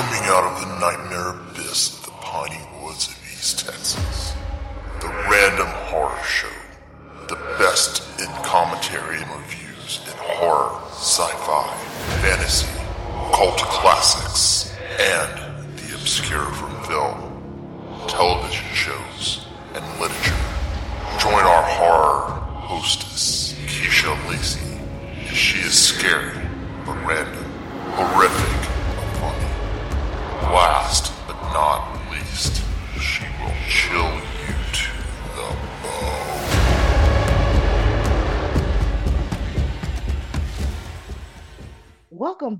Coming out of the nightmare abyss of the piney woods of East Texas, the Random Horror Show, the best in commentary and reviews in horror, sci-fi, fantasy, cult classics, and the obscure from film, television shows, and literature. Join our horror hostess, Keisha Lacey, as she is scary but random, horrific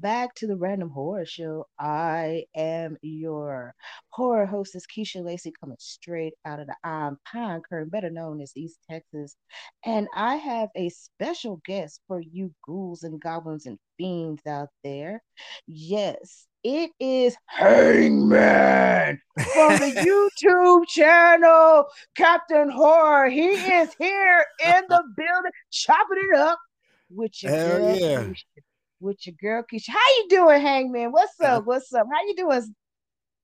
back to the Random Horror Show. I am your horror hostess, Keisha Lacey, coming straight out of the um, Pine Curtain, better known as East Texas. And I have a special guest for you ghouls and goblins and fiends out there. Yes, it is Hangman from the YouTube channel, Captain Horror. He is here in the building, chopping it up with your Hell girl, yeah. Keisha. With your girl Keisha. How you doing, Hangman? What's up? What's up? How you doing?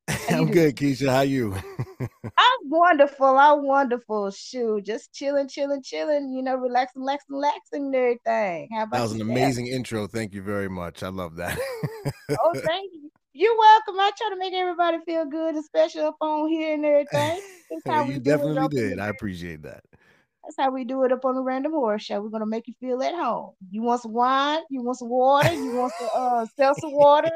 you I'm doing? good, Keisha. How you? I'm wonderful. I'm wonderful. Shoot, just chilling, chilling, chilling. You know, relaxing, relaxing, relaxing, and everything. How about that was an amazing intro. Thank you very much. I love that. Oh, thank you. You're welcome. I try to make everybody feel good, especially up on here and everything. How you definitely did. I appreciate that. That's how we do it up on the Random Horror Show. We're gonna make you feel at home. You want some wine? You want some water? You want some uh, seltzer water?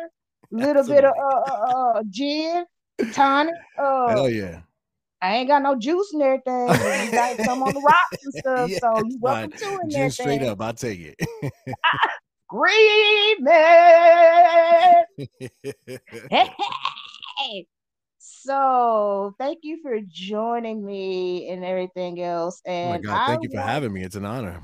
A little bit of uh, uh, uh, gin, tonic. Uh, Hell yeah. I ain't got no juice and everything. but You got some on the rocks and stuff. Yeah, so you welcome fine. to it Gin straight up. I'll take it. Green man. Hey. So thank you for joining me and everything else. oh my And God. Thank I you for having me. It's an honor.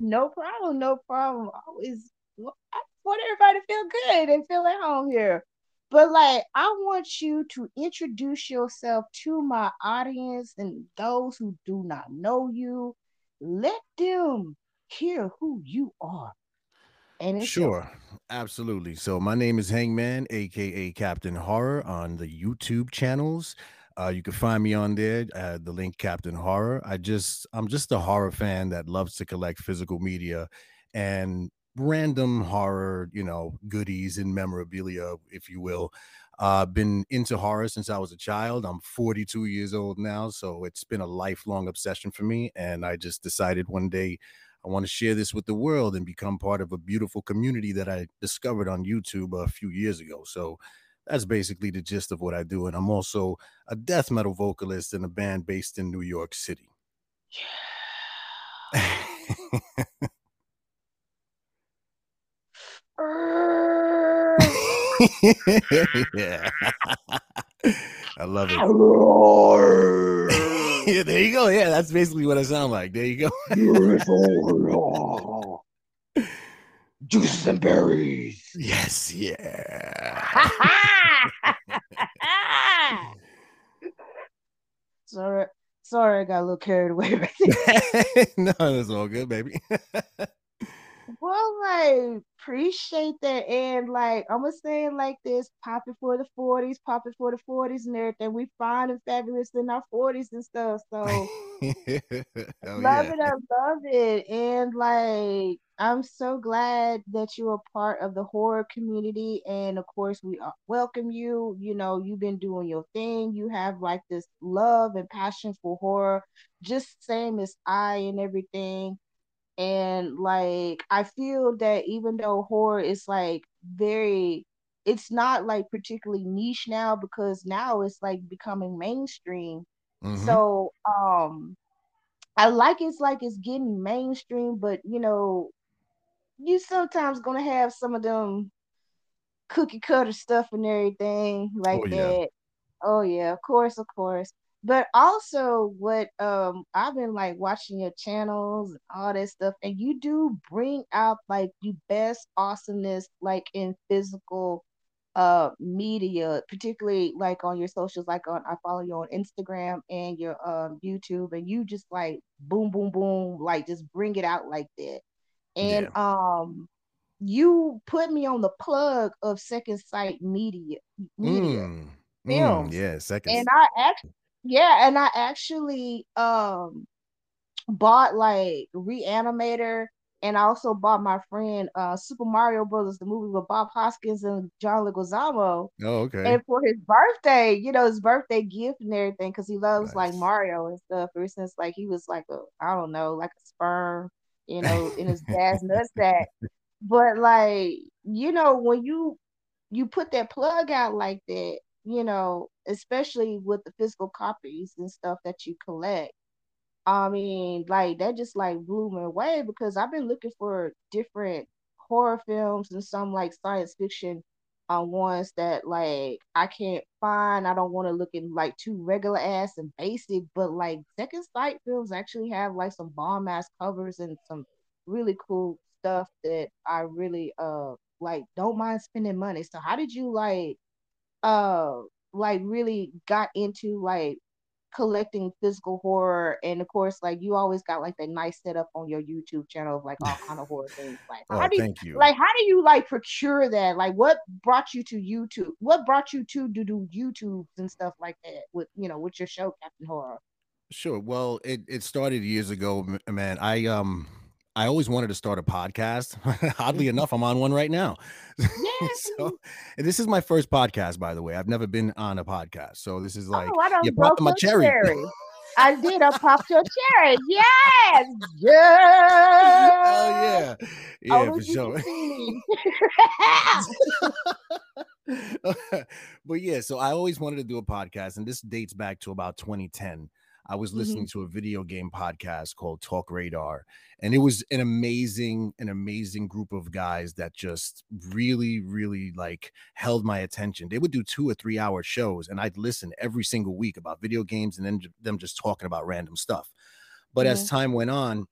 No problem, no problem. Always I want everybody to feel good and feel at home here. But like I want you to introduce yourself to my audience and those who do not know you. Let them hear who you are. And Sure. Absolutely. So my name is Hangman, aka Captain Horror, on the YouTube channels. Uh, you can find me on there. Uh, the link Captain Horror. I just I'm just a horror fan that loves to collect physical media and random horror, you know, goodies and memorabilia, if you will. Uh, been into horror since I was a child. I'm 42 years old now, so it's been a lifelong obsession for me. And I just decided one day I want to share this with the world and become part of a beautiful community that I discovered on YouTube a few years ago. So that's basically the gist of what I do. And I'm also a death metal vocalist in a band based in New York City. yeah. yeah. I love it. yeah, there you go. Yeah, that's basically what I sound like. There you go. Juices and berries. yes, yeah. sorry, sorry, I got a little carried away right there. no, that's all good, baby. Well, like, appreciate that. And like, I'm gonna say it like this: pop it for the 40s, pop it for the 40s and everything. We fine and fabulous in our 40s and stuff. So Hell love yeah. it, I love it. And like, I'm so glad that you're a part of the horror community. And of course, we uh, welcome you. You know, you've been doing your thing. You have like this love and passion for horror, just same as I and everything. And like, I feel that even though horror is like very, it's not like particularly niche now because now it's like becoming mainstream. Mhm. So, um, I like it's like it's getting mainstream, but you know, you sometimes gonna have some of them cookie cutter stuff and everything like Oh, yeah. that. Oh yeah, of course, of course. But also what um I've been like watching your channels and all that stuff, and you do bring out like the best awesomeness like in physical uh media, particularly like on your socials, like on I follow you on Instagram and your um YouTube, and you just like boom, boom, boom, like just bring it out like that. And um you put me on the plug of Second Sight Media Media Mm, mm, Films, yeah, second. and I actually yeah, and I actually um bought like Reanimator, and I also bought my friend uh Super Mario Brothers, the movie with Bob Hoskins and John Leguizamo. Oh, okay. And for his birthday, you know, his birthday gift and everything, because he loves like Mario and stuff. For instance, like he was like a, I don't know, like a sperm, you know, in his dad's nutsack. But like, you know, when you you put that plug out like that, you know, especially with the physical copies and stuff that you collect. I mean, like that just like blew me away because I've been looking for different horror films and some like science fiction uh, ones that like I can't find. I don't want to look in like too regular ass and basic, but like Second Sight films actually have like some bomb ass covers and some really cool stuff that I really uh like don't mind spending money. So how did you like uh like really got into like collecting physical horror and of course like you always got like that nice setup on your YouTube channel of like all kind of horror things like how Oh, do you thank you. like how do you like procure that like what brought you to YouTube what brought you to to do YouTubes and stuff like that with you know with your show Captain Horror Sure. Well, it it started years ago, man. I um I always wanted to start a podcast. Oddly Mhm. enough, I'm on one right now. yeah so this is my first podcast, by the way. I've never been on a podcast, so this is like oh I you popped my cherry. cherry I did I popped your cherry yes Oh yeah yeah, yeah, for sure. can see me. but yeah, so I always wanted to do a podcast, and this dates back to about 2010. I was listening to a video game podcast called Talk Radar, and it was an amazing, an amazing group of guys that just really, really like held my attention. They would do two or three hour shows, and I'd listen every single week about video games and then them just talking about random stuff. But as time went on,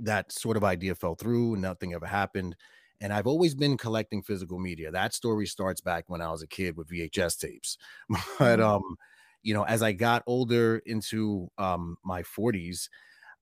that sort of idea fell through and nothing ever happened. And I've always been collecting physical media. That story starts back when I was a kid with VHS tapes. But Mhm. um, you know, as I got older into um my 40s,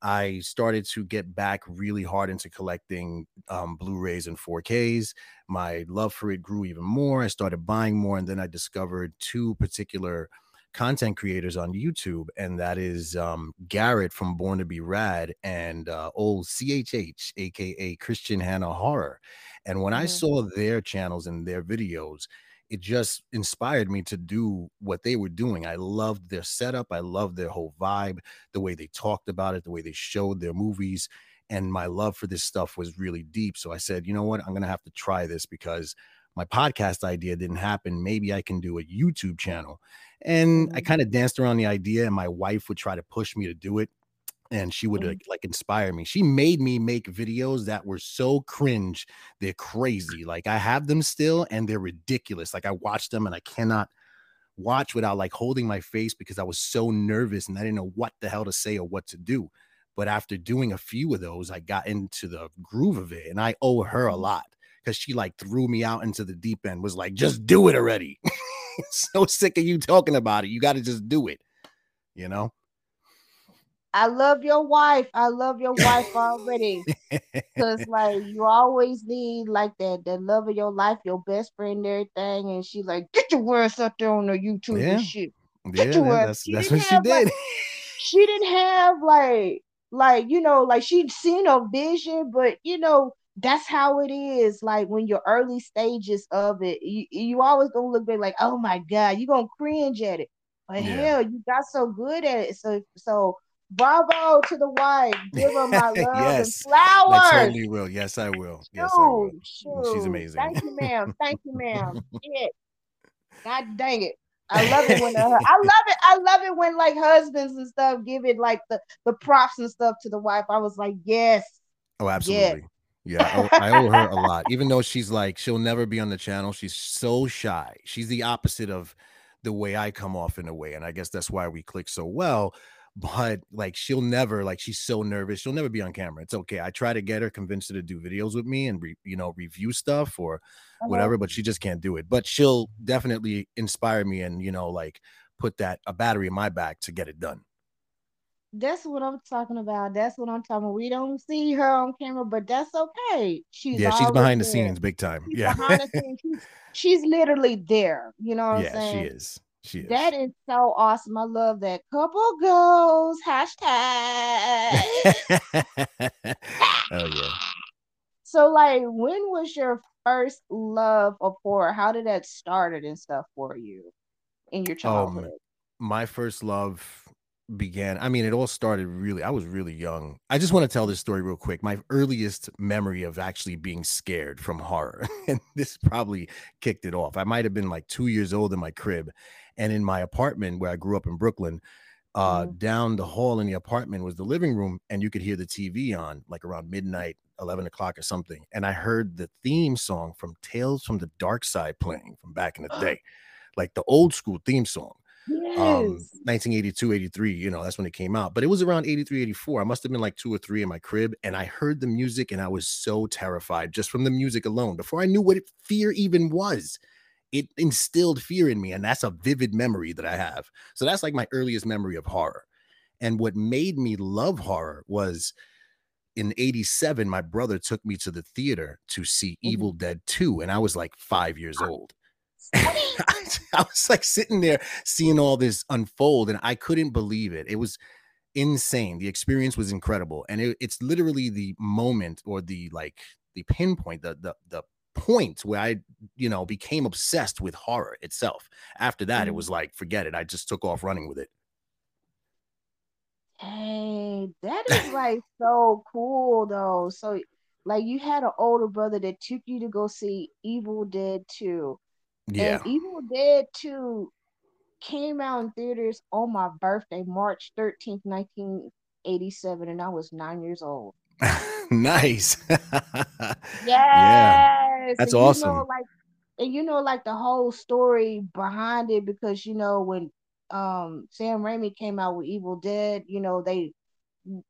I started to get back really hard into collecting um, Blu-rays and 4Ks. My love for it grew even more. I started buying more, and then I discovered two particular content creators on YouTube, and that is um, Garrett from Born to Be Rad and uh, old CHH, aka Christian Hannah Horror. And when I Mhm. saw their channels and their videos, it just inspired me to do what they were doing. I loved their setup. I loved their whole vibe, the way they talked about it, the way they showed their movies. And my love for this stuff was really deep. So I said, you know what? I'm going to have to try this because my podcast idea didn't happen. Maybe I can do a YouTube channel. And I Mhm. kind of danced around the idea, and my wife would try to push me to do it and she would Mhm. like, like inspire me. She made me make videos that were so cringe, they're crazy. Like I have them still and they're ridiculous. Like I watch them and I cannot watch without like holding my face because I was so nervous and I didn't know what the hell to say or what to do. But after doing a few of those, I got into the groove of it and I owe her a Mhm. lot because she like threw me out into the deep end, was like, just do it already. so sick of you talking about it. You got to just do it, you know? I love your wife. I love your wife already. Cause like you always need like that that love of your life, your best friend, and everything. And she like, get your words out there on the YouTube Yeah. and shit. Yeah, your words. that's She that's what she have, like- did. She didn't have like like you know like she'd seen a vision, but you know that's how it is. Like when you're early stages of it, you you always gonna look back like, oh my god, you're gonna cringe at it. But Yeah. hell, you got so good at it. So so bravo to the wife. Give her my love Yes, and I flowers. totally will. Yes, I will. Yes, I will. Shoot, She's amazing. Thank you, ma'am. Thank you, ma'am. Shit. God dang it. I love it when uh, I love it. I love it when like husbands and stuff give it like the the props and stuff to the wife. I was like, yes. Oh, absolutely. Yeah, I, I owe her a lot. Even though she's like, she'll never be on the channel. She's so shy. She's the opposite of the way I come off in a way. And I guess that's why we click so well. But like, she'll never, like, she's so nervous. She'll never be on camera. It's okay. I try to get her, convince her to do videos with me and, re, you know, review stuff or Uh-huh. whatever, but she just can't do it. But she'll definitely inspire me and, you know, like put that a battery in my back to get it done. That's what I'm talking about. That's what I'm talking about. We don't see her on camera, but that's okay. She's yeah, she's behind the scenes, big time. She's Yeah, behind the scenes. She's, she's literally there. You know what I'm yeah, she is. She is. That is so awesome. I love that. Couple goals. Hashtag. oh yeah. so, like, when was your first love of horror? How did that started and stuff for you in your Um, childhood? my first love began i mean it all started really i was really young i just want to tell this story real quick my earliest memory of actually being scared from horror and this probably kicked it off i might have been like two years old in my crib and in my apartment where i grew up in brooklyn uh Mhm. down the hall in the apartment was the living room and you could hear the tv on like around midnight 11 o'clock or something and i heard the theme song from tales from the dark side playing from back in the day like the old school theme song um 1982 83 you know that's when it came out but it was around 83 84 i must have been like two or three in my crib and i heard the music and i was so terrified just from the music alone before i knew what fear even was it instilled fear in me and that's a vivid memory that i have so that's like my earliest memory of horror and what made me love horror was in 87 my brother took me to the theater to see Mhm. evil dead 2 and i was like five years Ah. old I was like sitting there seeing all this unfold, and I couldn't believe it. It was insane. The experience was incredible, and it, it's literally the moment or the like the pinpoint, the the the point where I, you know, became obsessed with horror itself. After that, it was mm. like, forget it. I just took off running with it. Hey, that is like so cool though. So like you had an older brother that took you to go see Evil Dead 2. Yeah. And Evil Dead 2 came out in theaters on my birthday, March 13th, 1987, and I was nine years old. nice. Yes. That's and You awesome. know, like and you know, like the whole story behind it, because you know, when um Sam Raimi came out with Evil Dead, you know, they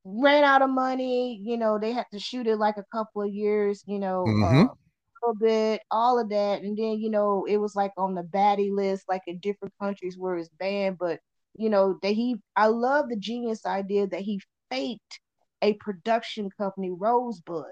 ran out of money, you know, they had to shoot it like a couple of years, you know, Mhm. uh a little bit, all of that. And then, you know, it was like on the baddie list, like in different countries where it's banned. But, you know, that he I love the genius idea that he faked a production company, Rosebud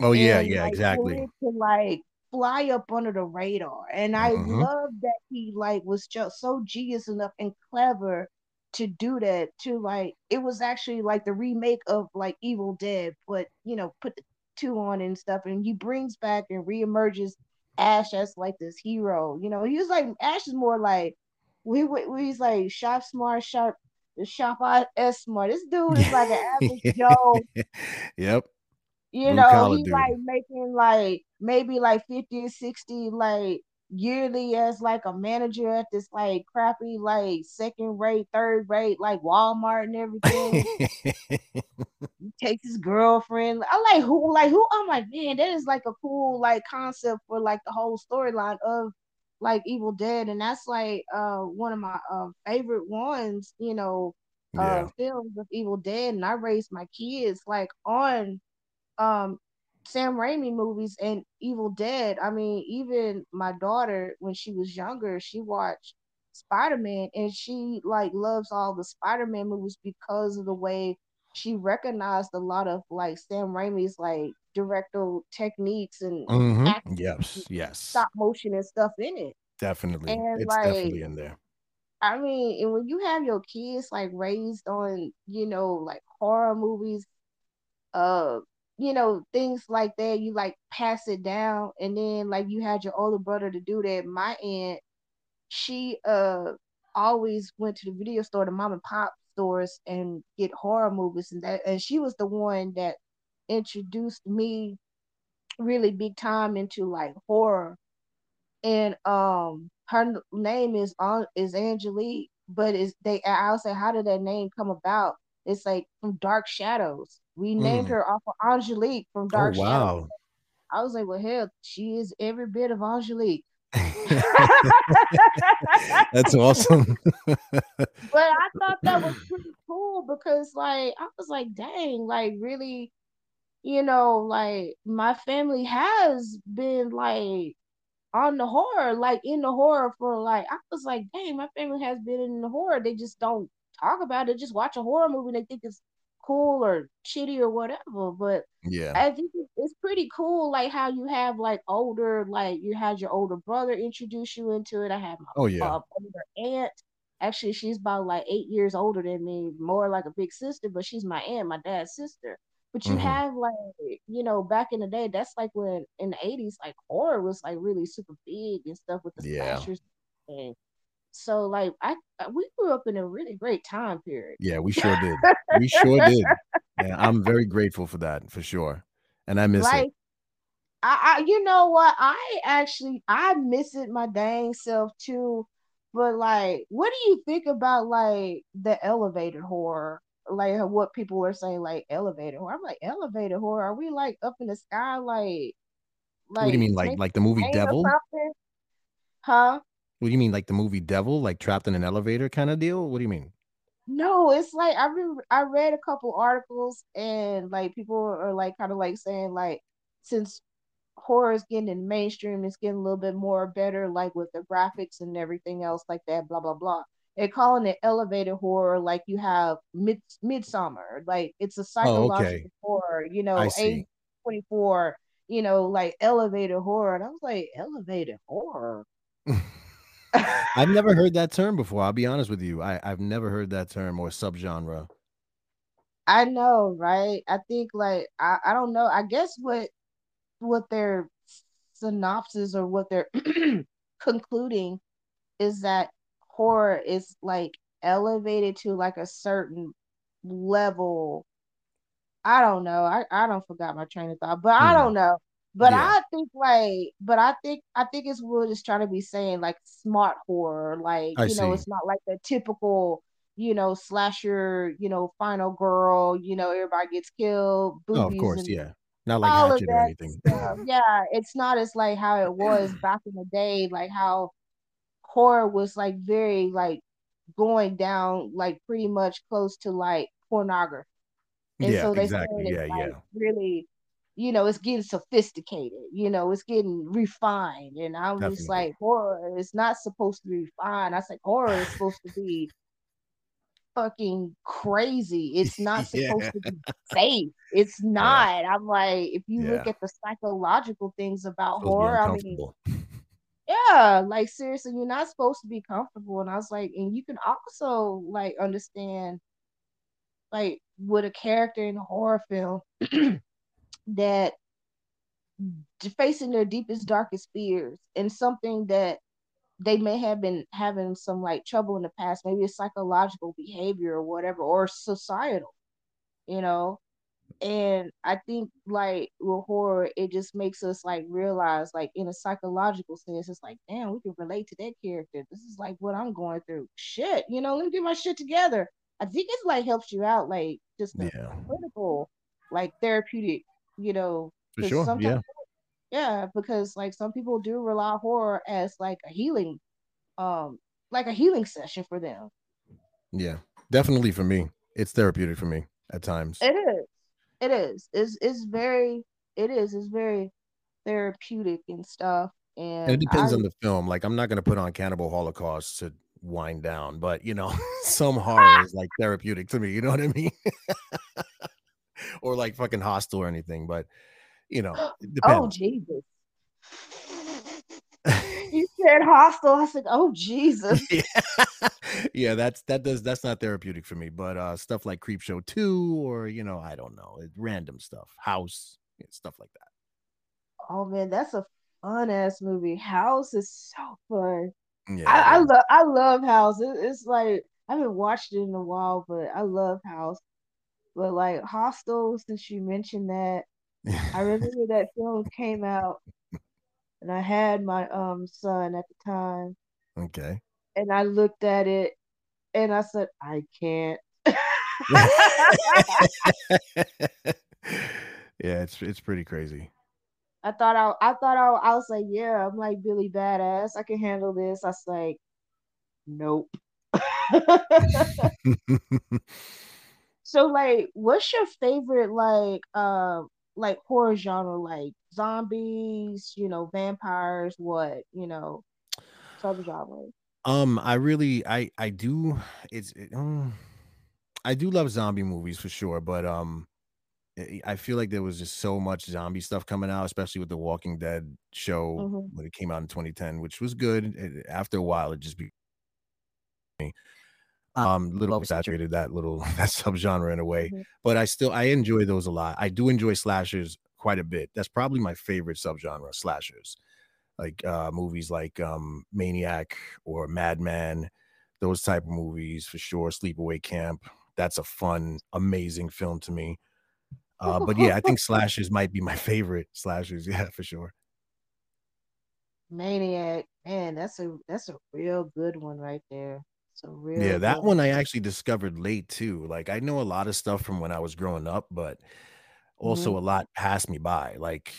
Oh yeah, and yeah, like exactly. to like fly up under the radar. And I Mhm. love that he like was just so genius enough and clever to do that. To like it was actually like the remake of like Evil Dead, but you know, put the two on and stuff. And he brings back and reemerges Ash as like this hero. You know, he was like Ash is more like we we he's like sharp smart, sharp sharp S smart. This dude is like an average Joe yep. You Blue know, collar he dude. like making like maybe like 50 or 60 like yearly as like a manager at this like crappy like second rate, third rate like Walmart and everything. He takes his girlfriend. I like who like who I'm like, man, that is like a cool like concept for like the whole storyline of like Evil Dead. And that's like uh one of my uh favorite ones, you know, uh yeah. films of Evil Dead. And I raised my kids like on um Sam Raimi movies and Evil Dead. I mean, even my daughter when she was younger, she watched Spider-Man and she like loves all the Spider-Man movies because of the way she recognized a lot of like Sam Raimi's like directorial techniques and hmm action Yes, yes. stop motion and stuff in it. Definitely. And It's like definitely in there. I mean, and when you have your kids like raised on, you know, like horror movies, uh you know things like that you like pass it down and then like you had your older brother to do that my aunt she uh always went to the video store the mom and pop stores and get horror movies and that and she was the one that introduced me really big time into like horror and um her name is on is Angelique, but is they I was say how did that name come about? It's like from Dark Shadows. We named Mm. her off of Angelique from Oh Dark Shadows. wow. I was like, well, hell, she is every bit of Angelique. That's awesome. but I thought that was pretty cool because like I was like, dang, like really, you know, like my family has been like on the horror, like in the horror for like I was like, dang, my family has been in the horror. They just don't talk about it, just watch a horror movie and they think it's cool or shitty or whatever. But yeah, I think it's pretty cool, like how you have like older, like you had your older brother introduce you into it. I have my oh yeah, uh, older aunt. Actually, she's about like eight years older than me, more like a big sister, but she's my aunt, my dad's sister. But you mm-hmm. have like, you know, back in the day, that's like when in the 80s, like horror was like really super big and stuff with the yeah. slashers. And so like I we grew up in a really great time period. Yeah, we sure did. we sure did. And I'm very grateful for that for sure. And I miss like, it. I, I you know what? I actually I miss it my dang self too. But like, what do you think about like the elevator horror? Like what people were saying, like elevator horror. I'm like elevator horror. Are we like up in the sky, like like? What do you mean, like like the movie Devil? Huh? What do you mean, like the movie Devil, like trapped in an elevator kind of deal? What do you mean? No, it's like I re- I read a couple articles and like people are like kind of like saying like since horror is getting in mainstream, it's getting a little bit more better, like with the graphics and everything else like that, blah blah blah. They're calling it elevated horror, like you have mid Midsommar, like it's a psychological oh, okay. horror, you know, A twenty four, you know, like elevated horror, and I was like, elevated horror. I've never heard that term before. I'll be honest with you. I, I've never heard that term or subgenre. I know, right? I think like I, I don't know. I guess what what their synopsis or what they're concluding is that horror is like elevated to like a certain level. I don't know. I, I don't forgot my train of thought, but hmm. I don't know. But yeah. I think like, but I think I think it's what it's trying to be saying like smart horror, like I you know, it's not like the typical you know slasher, you know, final girl, you know, everybody gets killed. Oh, of course, yeah. Not like Hatchet or anything. yeah, it's not as like how it was back in the day, like how horror was like very like going down like pretty much close to like pornography. And yeah, so they exactly. Yeah, like, yeah. Really you know, it's getting sophisticated, you know, it's getting refined. And I was Definitely. like, horror is not supposed to be refined. I said, horror is supposed to be fucking crazy. It's not supposed yeah. to be safe. It's not. Yeah. I'm like, if you yeah. look at the psychological things about horror, I mean, yeah, like seriously, you're not supposed to be comfortable. And I was like, and you can also like understand like with a character in a horror film that facing their deepest, darkest fears and something that they may have been having some like trouble in the past, maybe it's psychological behavior or whatever, or societal, you know. And I think like with horror, it just makes us like realize, like in a psychological sense, it's like, damn, we can relate to that character. This is like what I'm going through. Shit, you know, let me get my shit together. I think it's like helps you out, like just yeah. critical, like therapeutic you know, for sure, yeah, yeah, because like some people do rely horror as like a healing, um, like a healing session for them. Yeah, definitely for me, it's therapeutic for me at times. It is, it is, it's it's very, it is, it's very therapeutic and stuff. And, and it depends I, on the film. Like, I'm not gonna put on Cannibal Holocaust to wind down, but you know, some horror is like therapeutic to me. You know what I mean? or like fucking Hostel or anything, but you know, oh Jesus. you said Hostel. I said, "Oh Jesus." Yeah. yeah, that's that does that's not therapeutic for me. But uh stuff like Creepshow Two, or you know, I don't know, random stuff, House, stuff like that. Oh man, that's a fun ass movie. House is so fun. Yeah, I, I love I love House. It, it's like I haven't watched it in a while, but I love House. But like Hostel, since you mentioned that, I remember that film came out, and I had my um son at the time. Okay. And I looked at it, and I said, I can't. yeah, it's it's pretty crazy. I thought I I thought I, I was like, yeah, I'm like Billy Badass. I can handle this. I was like, nope. So like, what's your favorite like uh like horror genre? Like zombies, you know, vampires, what you know, genre? Um, I really, I, I do. It's, it, um, I do love zombie movies for sure, but um, I feel like there was just so much zombie stuff coming out, especially with the Walking Dead show mm-hmm. when it came out in 2010, which was good. It, after a while, it just be um a little oversaturated that little that subgenre in a way. Mm-hmm. But I still I enjoy those a lot. I do enjoy slashers quite a bit. That's probably my favorite subgenre, slashers. Like uh movies like um Maniac or Madman, those type of movies for sure. Sleepaway Camp. That's a fun, amazing film to me. Uh, but yeah, I think slashers might be my favorite slashers. Yeah, for sure. Maniac, man, that's a that's a real good one right there. Real. Yeah, that one I actually discovered late too. Like I know a lot of stuff from when I was growing up, but also mm-hmm. a lot passed me by. Like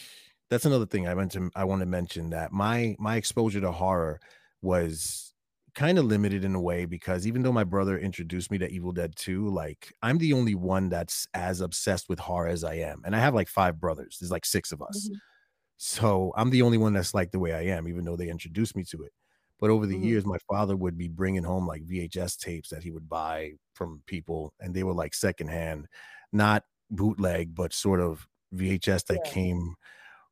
that's another thing I meant to I want to mention that my my exposure to horror was kind of limited in a way because even though my brother introduced me to Evil Dead 2, like I'm the only one that's as obsessed with horror as I am. And I have like five brothers. There's like six of us. Mm-hmm. So I'm the only one that's like the way I am, even though they introduced me to it. But over the mm-hmm. years, my father would be bringing home like VHS tapes that he would buy from people, and they were like secondhand, not bootleg, but sort of VHS that yeah. came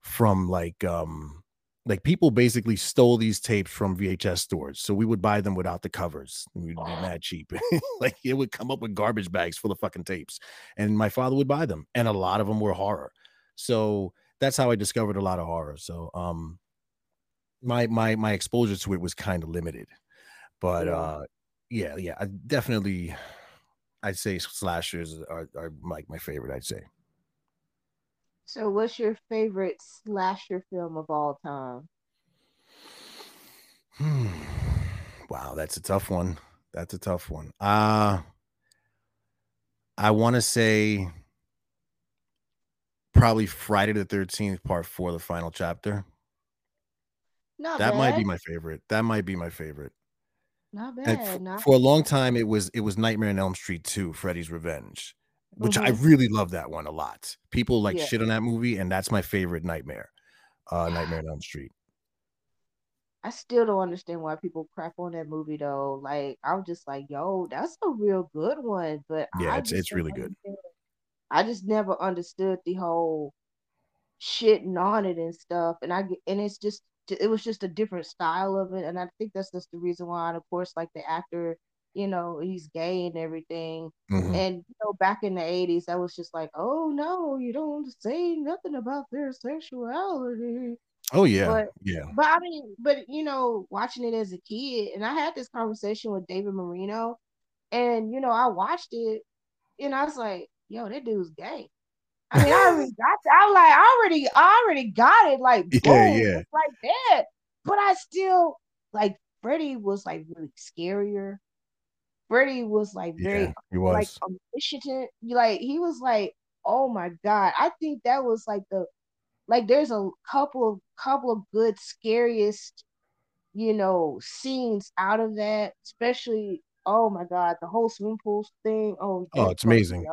from like um like people basically stole these tapes from VHS stores. So we would buy them without the covers. We'd be mad cheap. like it would come up with garbage bags full of fucking tapes. And my father would buy them. And a lot of them were horror. So that's how I discovered a lot of horror. So um my my my exposure to it was kind of limited. But yeah. uh yeah, yeah, I definitely I'd say slashers are, are like my favorite, I'd say. So, what's your favorite slasher film of all time? Hmm. Wow, that's a tough one. That's a tough one. Uh I want to say probably Friday the 13th, part four, the final chapter. Not that bad. might be my favorite. That might be my favorite. Not bad. F- Not for a long time, it was it was Nightmare on Elm Street 2, Freddy's Revenge which mm-hmm. I really love that one a lot. People like yeah. shit on that movie, and that's my favorite nightmare. Uh Nightmare on Elm Street. I still don't understand why people crap on that movie though. Like I'm just like, yo, that's a real good one. But yeah, I it's it's really good. I just never understood the whole shitting on it and stuff. And I and it's just it was just a different style of it. And I think that's just the reason why. And of course, like the actor you know, he's gay and everything. Mm-hmm. And you know, back in the 80s, I was just like, oh no, you don't say nothing about their sexuality. Oh yeah, but, yeah. But I mean, but you know, watching it as a kid, and I had this conversation with David Marino, and you know, I watched it, and I was like, yo, that dude's gay. I mean, I already got that. I like, I already, I already got it. Like, boom, yeah, yeah. like that. But I still like Freddy was like really scarier. Freddy was like very yeah, he was. like omniscient. Like he was like, oh my god. I think that was like the like there's a couple of couple of good scariest, you know, scenes out of that, especially oh my god, the whole swimming pool thing. Oh, oh, it's amazing.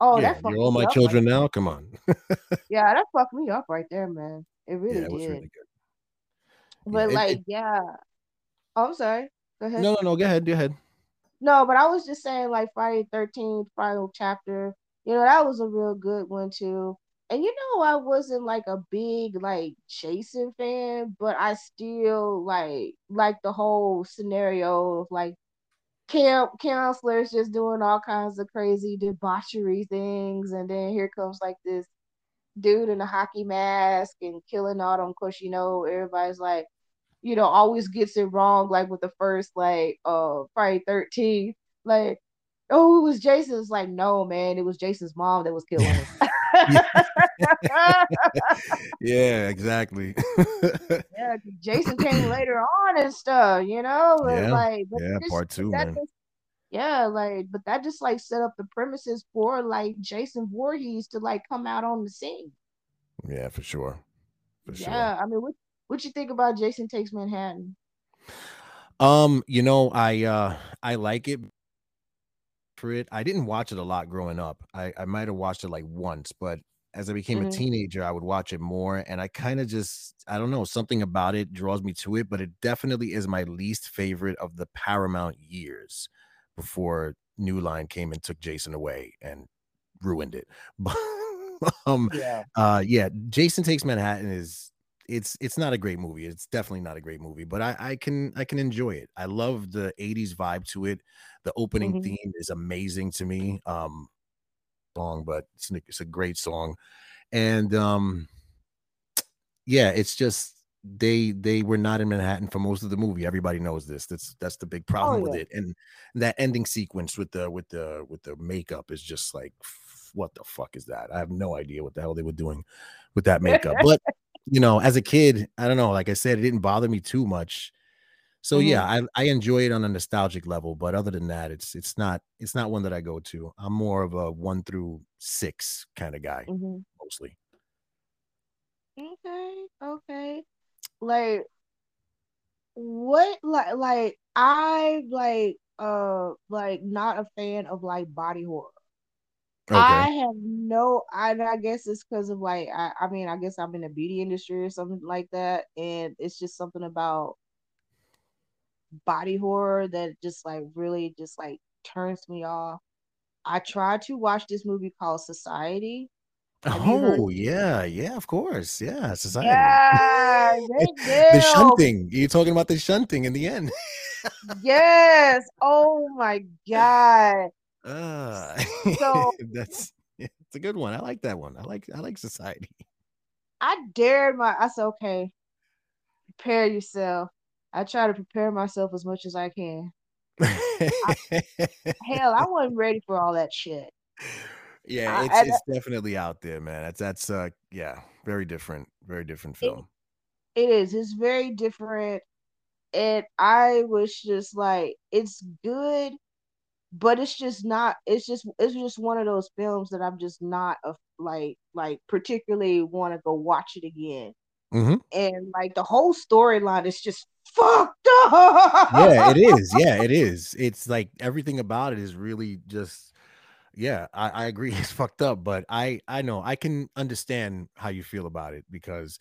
Oh, yeah, that you're all my children right now. Come on. yeah, that fucked me up right there, man. It really yeah, it did. Really but yeah, like, it, yeah. Oh, I'm sorry. Go ahead. No, no, no. Go ahead. Go ahead. No, but I was just saying like Friday Thirteenth final chapter. You know that was a real good one too. And you know I wasn't like a big like Jason fan, but I still like like the whole scenario of like camp counselors just doing all kinds of crazy debauchery things, and then here comes like this dude in a hockey mask and killing all them. Of course, you know everybody's like, you know, always gets it wrong, like with the first like uh Friday 13th. Like, oh, it was Jason's. Like, no, man, it was Jason's mom that was killing him. yeah, exactly. yeah, Jason came later on and stuff, you know. Yeah, like, yeah, just, part two, man. Just, yeah, like, but that just like set up the premises for like Jason Voorhees to like come out on the scene. Yeah, for sure. For yeah, sure. I mean, what what you think about Jason Takes Manhattan? Um, you know, I uh I like it for it. I didn't watch it a lot growing up. I I might have watched it like once, but as I became Mhm. a teenager, I would watch it more, and I kind of just I don't know something about it draws me to it, but it definitely is my least favorite of the Paramount years before New Line came and took Jason away and ruined it. But um, Yeah. uh, yeah, Jason Takes Manhattan is it's it's not a great movie. It's definitely not a great movie, but I I can I can enjoy it. I love the 80s vibe to it. The opening Mhm. theme is amazing to me. Um song, but it's, a- it's a great song. And um yeah, it's just they they were not in Manhattan for most of the movie. Everybody knows this. That's that's the big problem with Oh, yeah. it. And that ending sequence with the with the with the makeup is just like what the fuck is that? I have no idea what the hell they were doing with that makeup. But you know, as a kid, I don't know, like I said, it didn't bother me too much. So Mhm. yeah, I, I enjoy it on a nostalgic level, but other than that, it's it's not it's not one that I go to. I'm more of a one through six kind of guy, Mhm. mostly. Okay, okay. Like what like like I like uh like not a fan of like body horror. Okay. I have no I I guess it's because of like I, I mean I guess I'm in the beauty industry or something like that and it's just something about body horror that just like really just like turns me off. I tried to watch this movie called Society. Have? Oh yeah, yeah, of course. Yeah, society. Yeah, the shunting. You're talking about the shunting in the end. Yes. Oh my God. Uh, So- that's it's a good one. I like that one. I like I like society. I dared my I said, okay, prepare yourself. I try to prepare myself as much as I can. Hell, I wasn't ready for all that shit. yeah, I- it's and- it's definitely out there, man. That's that's uh yeah, very different, very different film. It is. It's very different. And I was just like, it's good, but it's just not, it's just it's just one of those films that I'm just not a like like particularly want to go watch it again. Mhm. And like the whole storyline is just fucked up. yeah, it is. Yeah, it is. It's like everything about it is really just yeah, I, I agree. It's fucked up, but I I know I can understand how you feel about it because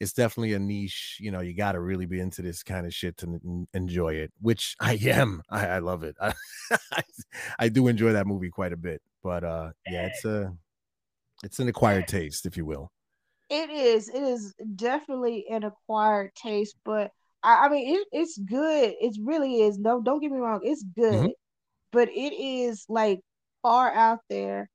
it's definitely a niche. You know, you got to really be into this kind of shit to n- enjoy it, which I am. I, I love it. I, I do enjoy that movie quite a bit, but uh, yeah, it's a it's an acquired taste, if you will. It is. It is definitely an acquired taste, but I, I mean, it, it's good. It really is. No, don't get me wrong. It's good, but it is like far out there.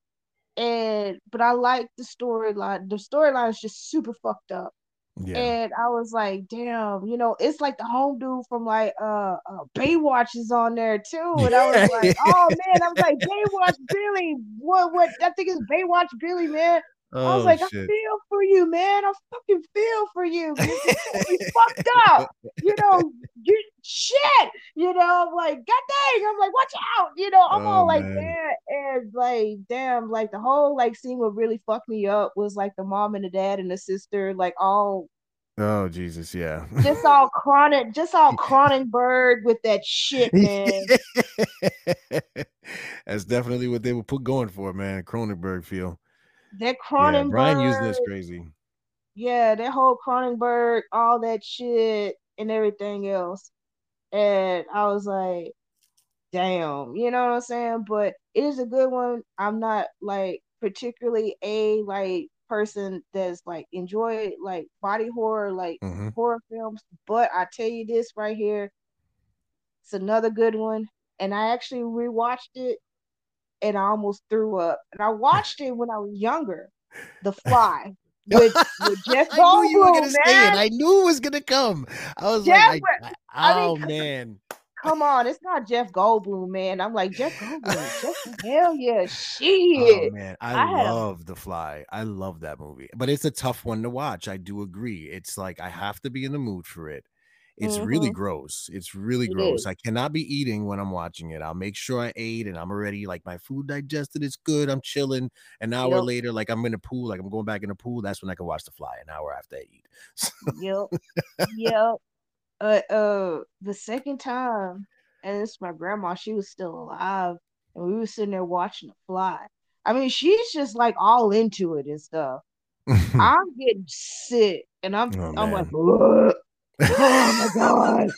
And but I like the storyline. The storyline is just super fucked up. Yeah. And I was like, damn, you know, it's like the home dude from like uh, uh Baywatch is on there too. And I was like, oh man, I was like, Baywatch Billy. What what I think it's Baywatch Billy, man. I was Oh, like, I feel for you, man. I fucking feel for you. Is fucked up. You know, you shit. You know, I'm like, God dang. I'm like, watch out. You know, I'm Oh, all like man. that. And like, damn, like the whole like scene what really fucked me up was like the mom and the dad and the sister, like all Oh Jesus, yeah. just all chronic, just all Cronenberg with that shit, man. That's definitely what they were put going for, man. Cronenberg feel. That Yeah, Cronenberg. Brian Yuzna is crazy. yeah, that whole Cronenberg, all that shit and everything else. And I was like, damn, you know what I'm saying? But it is a good one. I'm not like particularly a like person that's like enjoy like body horror, like hmm horror films. But I tell you this right here, it's another good one. And I actually rewatched it and I almost threw up. And I watched it when I was younger. The Fly with, with Jeff I knew you were Goldblum, gonna say it. man. I knew it was gonna come. I was Jeff like, I, I mean, oh man. Come on, it's not Jeff Goldblum, man. I'm like Jeff Goldblum. Jeff, hell yeah, Oh man, I, I love The Fly. I love that movie, but it's a tough one to watch. I do agree. It's like I have to be in the mood for it. It's really Mhm. gross. It's really It gross. is. I cannot be eating when I'm watching it. I'll make sure I ate and I'm already like my food digested. It's good. I'm chilling. An hour Yep. later, like I'm in the pool, like I'm going back in the pool. That's when I can watch The Fly. An hour after I eat. Yep, yep. Uh, uh, the second time, and it's my grandma. She was still alive, and we were sitting there watching The Fly. I mean, she's just like all into it and stuff. I'm getting sick, and I'm Oh, I'm like, "Ugh." Oh my god.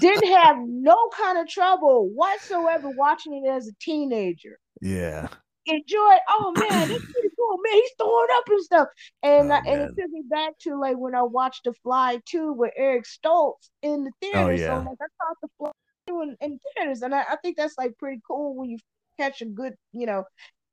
Didn't have no kind of trouble whatsoever watching it as a teenager. yeah. Enjoy. Oh man, that's pretty cool. Man, he's throwing up and stuff. And Oh, I, and it took me back to like when I watched The Fly 2 with Eric Stoltz in the oh, theater. Oh, yeah. So like I caught The Fly 2 in, in theaters, and I, I think that's like pretty cool when you catch a good, you know.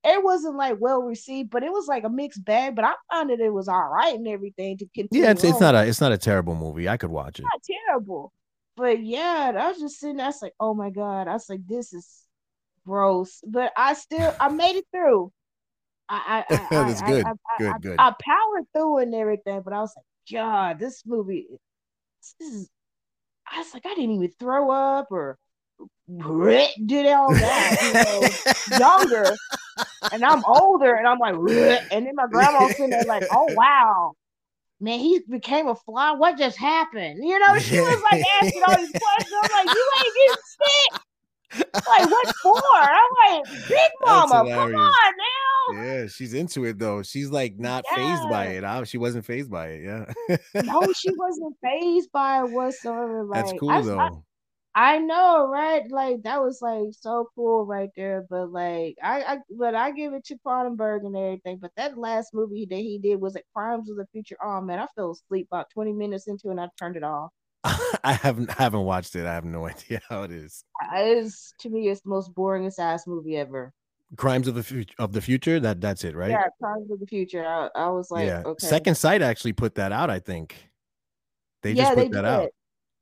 It wasn't like well received, but it was like a mixed bag. But I found that it was all right and everything to continue. Yeah, it's it's not a it's not a terrible movie. I could watch it. not terrible. But yeah, I was just sitting there, I was like, oh my God. I was like, this is gross. But I still I made it through. I I, I That's I- good. I, Good, good. I powered through and everything, but I was like, God, this movie this is I was like, I didn't even throw up or did all that, you know, younger. And I'm older and I'm like, and then my grandma's sitting there like, oh wow. Man, he became a fly. What just happened? You know, she was like asking all these questions. I'm like, you ain't getting sick. Like, what for? I'm like, Big Mama, come on now. Yeah, she's into it though. She's like not phased by it. I, she wasn't phased by it. Yeah. No, she wasn't phased by it whatsoever. Like, That's cool I, though. I, know, right? Like that was like so cool right there. But like I, I but I give it to Cronenberg and everything. But that last movie that he did was it Crimes of the Future. Oh man, I fell asleep about 20 minutes into it and I turned it off. I haven't haven't watched it. I have no idea how it is. It is to me it's the most boringest ass movie ever. Crimes of the future of the future. That that's it, right? Yeah, Crimes of the Future. I, I was like, yeah. okay. Second Sight actually put that out. I think they yeah, just put that did. out.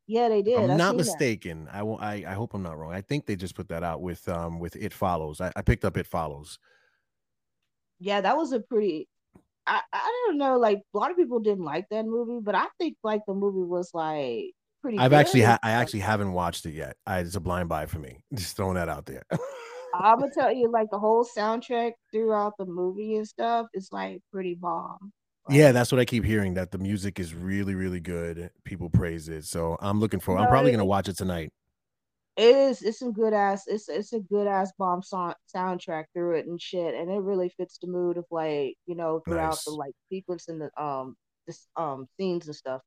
Yeah, they did. I'm I not that. mistaken. I will. I, I hope I'm not wrong. I think they just put that out with um with It Follows. I, I picked up It Follows. Yeah, that was a pretty. I, I don't know, like a lot of people didn't like that movie, but I think like the movie was like pretty. I've good actually ha- I actually haven't watched it yet. I, it's a blind buy for me. Just throwing that out there. I'm gonna tell you, like the whole soundtrack throughout the movie and stuff is like pretty bomb. Like, yeah, that's what I keep hearing. That the music is really really good. People praise it. So I'm looking for. I'm probably gonna watch it tonight. it is. It's some good ass. It's it's a good ass bomb song soundtrack through it and shit, and it really fits the mood of like you know throughout the like sequence and the um this um scenes and stuff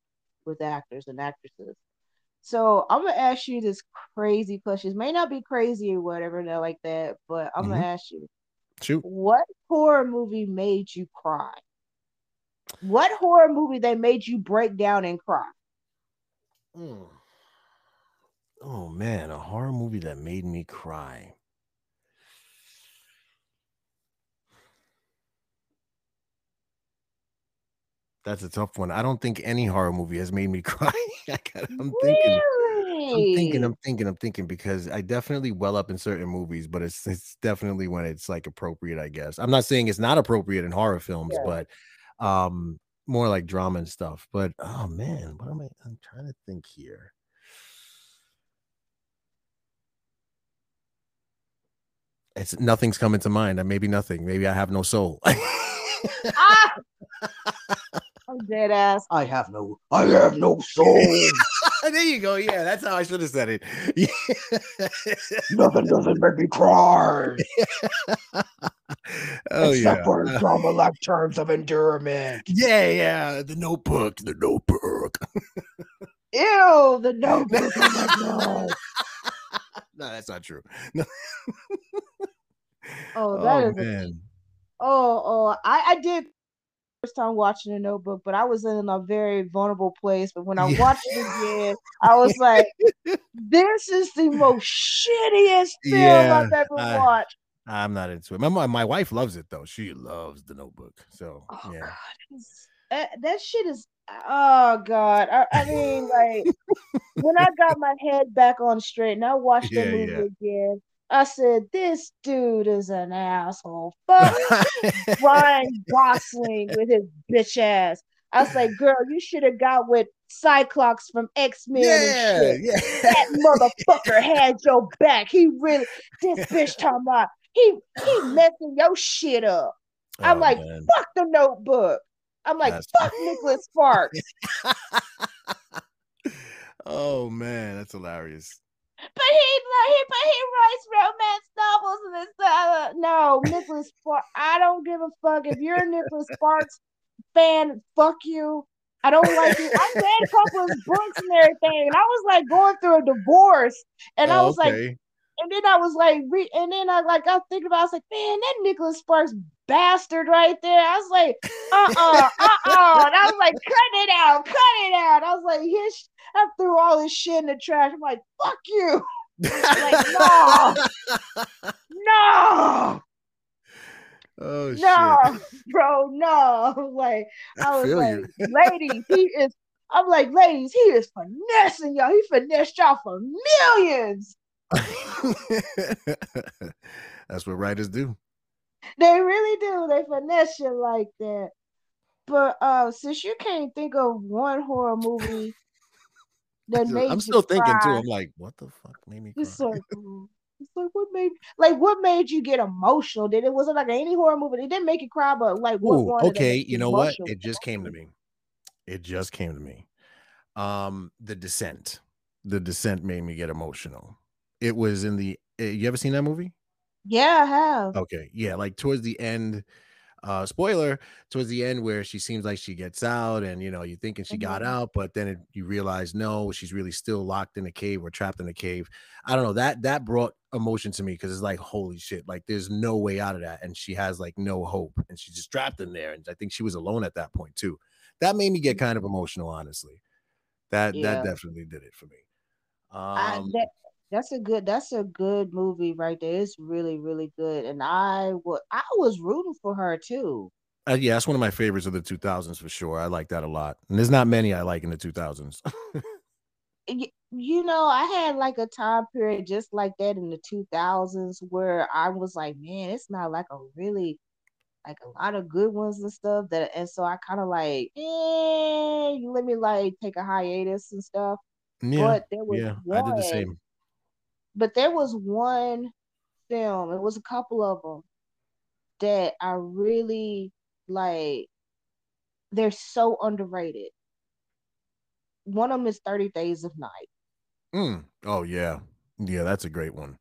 with actors and actresses. So I'm gonna ask you this crazy question. It may not be crazy or whatever, like that, but I'm Mhm. gonna ask you, Shoot. what horror movie made you cry? What horror movie that made you break down and cry? Mm. Oh man, a horror movie that made me cry. That's a tough one. I don't think any horror movie has made me cry. I I'm thinking. I'm thinking, I'm thinking, I'm thinking because I definitely well up in certain movies, but it's it's definitely when it's like appropriate, I guess. I'm not saying it's not appropriate in horror films, Yeah. but um more like drama and stuff. But oh man, what am I I'm trying to think here. It's nothing's coming to mind. Maybe nothing. Maybe I have no soul. ah! I'm dead ass. I have no, I have no soul. there you go. Yeah, that's how I should have said it. Yeah. Nothing doesn't make me cry. oh except yeah. for Uh, drama like terms of endearment. Yeah, yeah. The notebook. The notebook. Ew, the notebook. Oh my god. no, that's not true. No. Oh, that oh is a. Oh, oh, I, I did first time watching the notebook, but I was in a very vulnerable place. But when I Yeah. watched it again, I was like, this is the most shittiest film Yeah, I've ever I- watched. I'm not into it. My my- my wife loves it though. She loves the notebook. So Oh, yeah. God. it's- eh, That, shit is oh god. I, I mean, like when I got my head back on straight and I watched Yeah, the movie again, I said, This dude is an asshole. Fuck Ryan Gosling with his bitch ass. I was like, girl, you should have got with Cyclops from X Men and yeah, shit. yeah. That motherfucker had your back. He really, this bitch talking about he he messing your shit up. I'm Oh, like, man. fuck the Notebook. I'm like, That's- fuck Nicholas Sparks. oh man, that's hilarious. But he he but he writes romance novels and this uh, no Nicholas Sparks. I don't give a fuck if you're a Nicholas Sparks fan. Fuck you. I don't like you. I read a couple of books and everything, and I was like going through a divorce, and I Oh, was like, and then I was like, re- and then I like I thinking about, I was like, man, that Nicholas Sparks bastard right there. I was like, uh uh uh and I was like, cut it out, cut it out. I was like, his, I threw all this shit in the trash. I'm like, fuck you, like no, no, oh shit. no, bro, no. Like I was like, you. ladies, he is. I'm like, ladies, he is finessing y'all. He finessed y'all for millions. That's what writers do. They really do. They finesse you like that. But uh, since you can't think of one horror movie that made I'm still thinking too. I'm like, what the fuck made me It's cry? like, oh, it's like what made like what made you get emotional? Did it wasn't like any horror movie? It didn't make you cry, but like what Ooh, okay. You know what? It just came to me. It just came to me. Um, The Descent. The Descent made me get emotional. It was in the. eh, You ever seen that movie? Yeah, I have. Okay, yeah, like towards the end. Uh, spoiler towards the end where she seems like she gets out, and you know you're thinking she got Mhm. out, but then it, you realize no, she's really still locked in a cave or trapped in a cave. I don't know that that brought emotion to me because it's like holy shit, like there's no way out of that, and she has like no hope, and she's just trapped in there, and I think she was alone at that point too. That made me get kind of emotional, honestly. That Yeah. that definitely did it for me. I, Um, that that's a good that's a good movie right there. It's really really good, and I was I was rooting for her too. uh, yeah, that's one of my favorites of the 2000s for sure. I like that a lot, and there's not many I like in the 2000s. you know, I had like a time period just like that in the 2000s where I was like, man, it's not like a really like a lot of good ones and stuff that and so I kind of like, eh, you let me like take a hiatus and stuff. yeah, But there was yeah, one, I did the same. But there was one film, it was a couple of them that I really like. They're so underrated. One of them is 30 Days of Night. Mm. Oh yeah, yeah, that's a great one.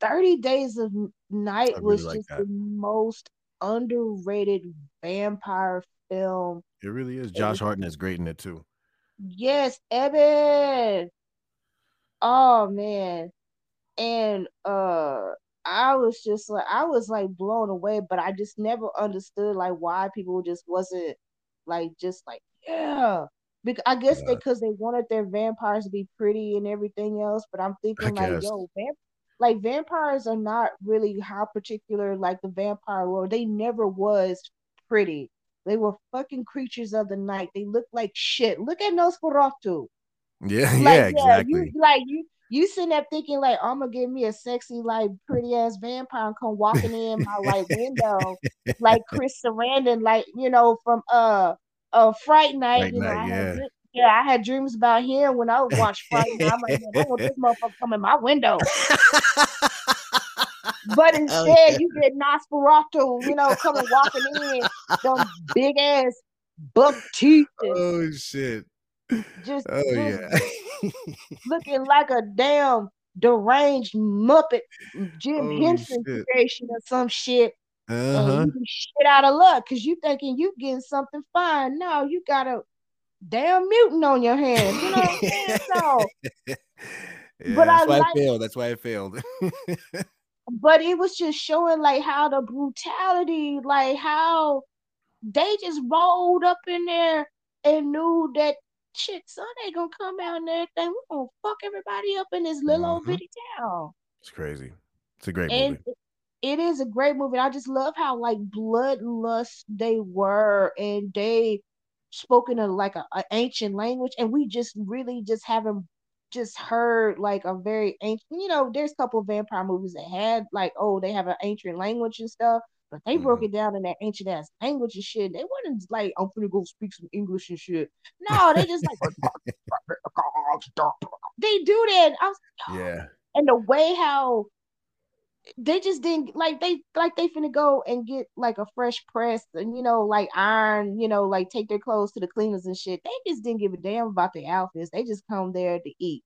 30 Days of Night really was like just that. the most underrated vampire film. It really is. Josh Hartnett is great in it too. Yes, Evan. Oh man. And uh I was just like I was like blown away, but I just never understood like why people just wasn't like just like yeah. Because I guess they Yeah. because they wanted their vampires to be pretty and everything else, but I'm thinking like, guess. yo, vamp like vampires are not really how particular like the vampire world. They never was pretty. They were fucking creatures of the night. They look like shit. Look at Nosferatu. Yeah, Like, yeah, exactly. you like you you sitting there thinking like I'm gonna give me a sexy, like pretty ass vampire and come walking in my like window, like Chris Sarandon, like you know from uh uh Fright Night. Fright you know, Night, I yeah. yeah, I had dreams about him when I would watch Fright Night. I'm like, I want this motherfucker come in my window. But instead, yeah. you get Nosferatu, you know, coming walking in, them big ass buck teeth, and oh shit. Just, Oh just yeah. looking like a damn deranged Muppet Jim Henson shit. creation or some shit. uh-huh. And you shit out of luck because you thinking you getting something fine. No, you got a damn mutant on your hands. You know what I'm saying? So, yeah, but that's I why like- I failed. That's why I failed. but it was just showing like how the brutality, like how they just rolled up in there and knew that shit, son ain't gonna come out and everything. We're gonna fuck everybody up in this little old Mhm. bitty town. it's crazy. It's a great and movie. it- it is a great movie. I just love how like bloodlust they were, and they spoken in a like a, a ancient language, and we just really just haven't just heard like a very ancient. You know, there's a couple of vampire movies that had like oh they have an ancient language and stuff, but they broke mm-hmm. it down in that ancient ass language and shit. They wasn't like I'm gonna go speak some English and shit. No, they just like they do that. I was Yeah. and the way how they just didn't like they like they finna go and get like a fresh press and you know like iron you know like take their clothes to the cleaners and shit they just didn't give a damn about the outfits they just come there to eat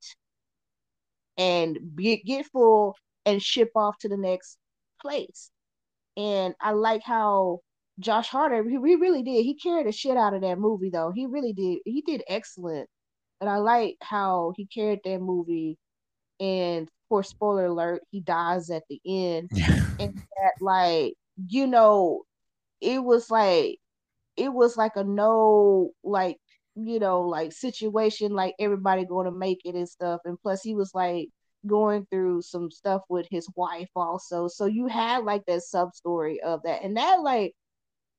and get get full and ship off to the next place. And I like how Josh Hartnett, he, he really did. He carried the shit out of that movie, though. He really did. He did excellent. And I like how he carried that movie. And for spoiler alert, he dies at the end. and that, like, you know, it was like, it was like a no, like, you know, like situation, like everybody going to make it and stuff. And plus, he was like going through some stuff with his wife also. So you had like that sub story of that. And that, like,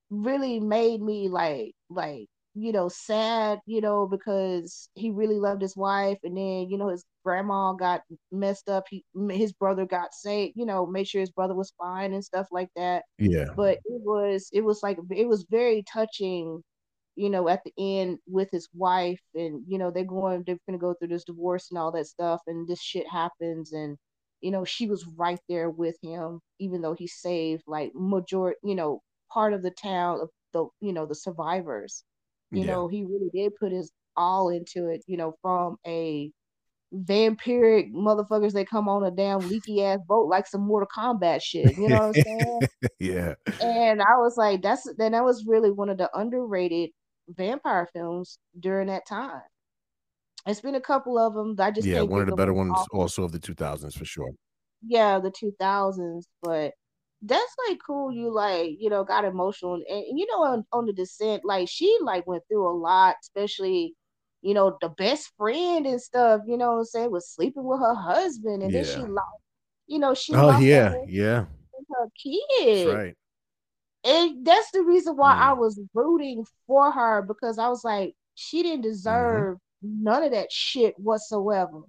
really made me like like you know sad you know because he really loved his wife and then you know his grandma got messed up he his brother got saved you know made sure his brother was fine and stuff like that yeah but it was it was like it was very touching you know at the end with his wife and you know they're going they're gonna go through this divorce and all that stuff and this shit happens and you know she was right there with him even though he saved like majority you know part of the town of the you know the survivors you yeah. know he really did put his all into it you know from a vampiric motherfuckers that come on a damn leaky ass boat like some Mortal Kombat shit. You know what I'm saying? yeah. And I was like, that's then that was really one of the underrated vampire films during that time. It's been a couple of them. I just yeah, one of the better ones also of the 2000s for sure. Yeah, the 2000s, but that's like cool. You like, you know, got emotional and, and you know, on, on, the descent, like she like went through a lot, especially, you know, the best friend and stuff, you know what I'm saying, was sleeping with her husband and yeah. then she lost, you know, she Oh yeah, yeah. Her kid. That's right. And that's the reason why mm. I was rooting for her because I was like, she didn't mm-hmm. deserve mm-hmm. none of that shit whatsoever.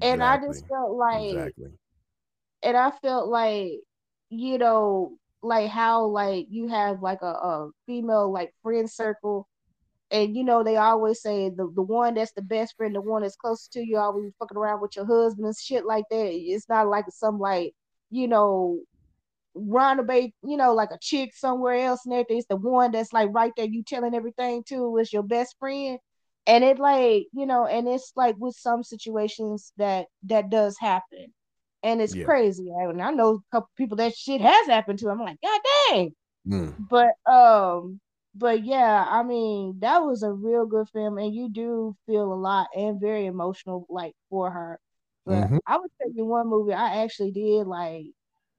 Exactly. And I just felt like exactly. and I felt like you know, like how like you have like a, a female like friend circle and you know they always say the, the one that's the best friend the one that's closest to you always fucking around with your husband and shit like that it's not like some like you know roundabout you know like a chick somewhere else and everything it's the one that's like right there you telling everything to is your best friend and it like you know and it's like with some situations that that does happen and it's yeah. crazy. And I know a couple people that shit has happened to. I'm like, God dang. Mm. But um, but yeah, I mean, that was a real good film, and you do feel a lot and very emotional, like for her. But mm-hmm. I would tell you one movie I actually did like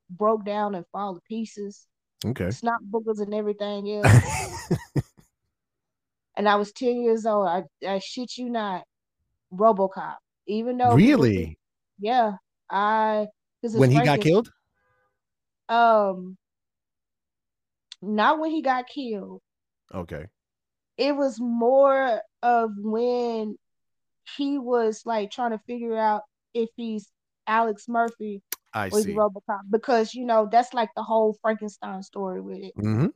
broke down and fall to pieces. Okay. Snot boogers and everything else. and I was 10 years old. I, I shit you not, Robocop. Even though really, yeah, I when he got killed. Um, not when he got killed. Okay. It was more of when he was like trying to figure out if he's Alex Murphy I or see. Robocop because you know that's like the whole Frankenstein story with it. Mm-hmm.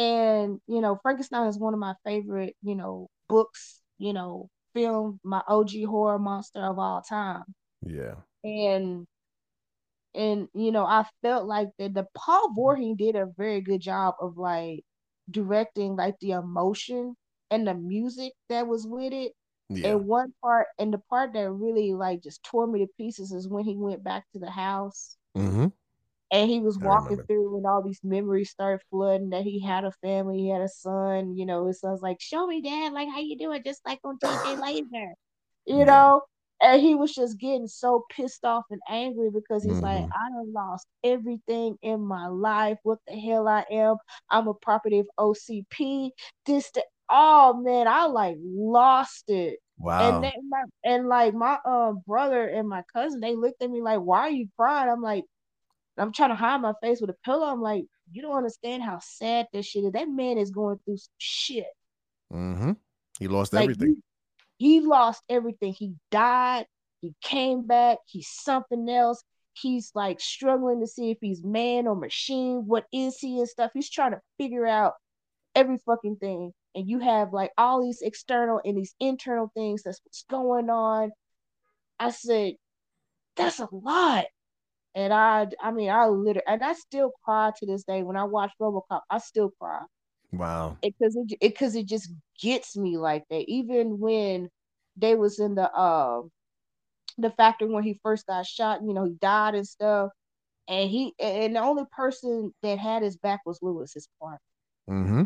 And you know, Frankenstein is one of my favorite, you know, books, you know, film, my OG horror monster of all time. Yeah and and you know I felt like that the Paul Verhoeven did a very good job of like directing like the emotion and the music that was with it. Yeah. And one part and the part that really like just tore me to pieces is when he went back to the house. Mm-hmm. And he was walking through, and all these memories started flooding. That he had a family, he had a son. You know, his son's like, "Show me, Dad, like how you doing?" Just like on TJ Lazer, you yeah. know and he was just getting so pissed off and angry because he's mm-hmm. like, I have lost everything in my life. What the hell I am? I'm a property of OCP. This, the, oh man, I like lost it. Wow. And then my, and like my um brother and my cousin, they looked at me like, "Why are you crying?" I'm like, I'm trying to hide my face with a pillow. I'm like, you don't understand how sad this shit is. That man is going through some shit. Mm-hmm. He lost like, everything. He lost everything. He died. He came back. He's something else. He's like struggling to see if he's man or machine. What is he and stuff? He's trying to figure out every fucking thing. And you have like all these external and these internal things that's what's going on. I said, that's a lot. And I, I mean, I literally, and I still cry to this day when I watch RoboCop. I still cry. Wow. Because it because it, it, just gets me like that. Even when they was in the uh, the factory when he first got shot, you know, he died and stuff. And he and the only person that had his back was Lewis, his partner. Mm-hmm.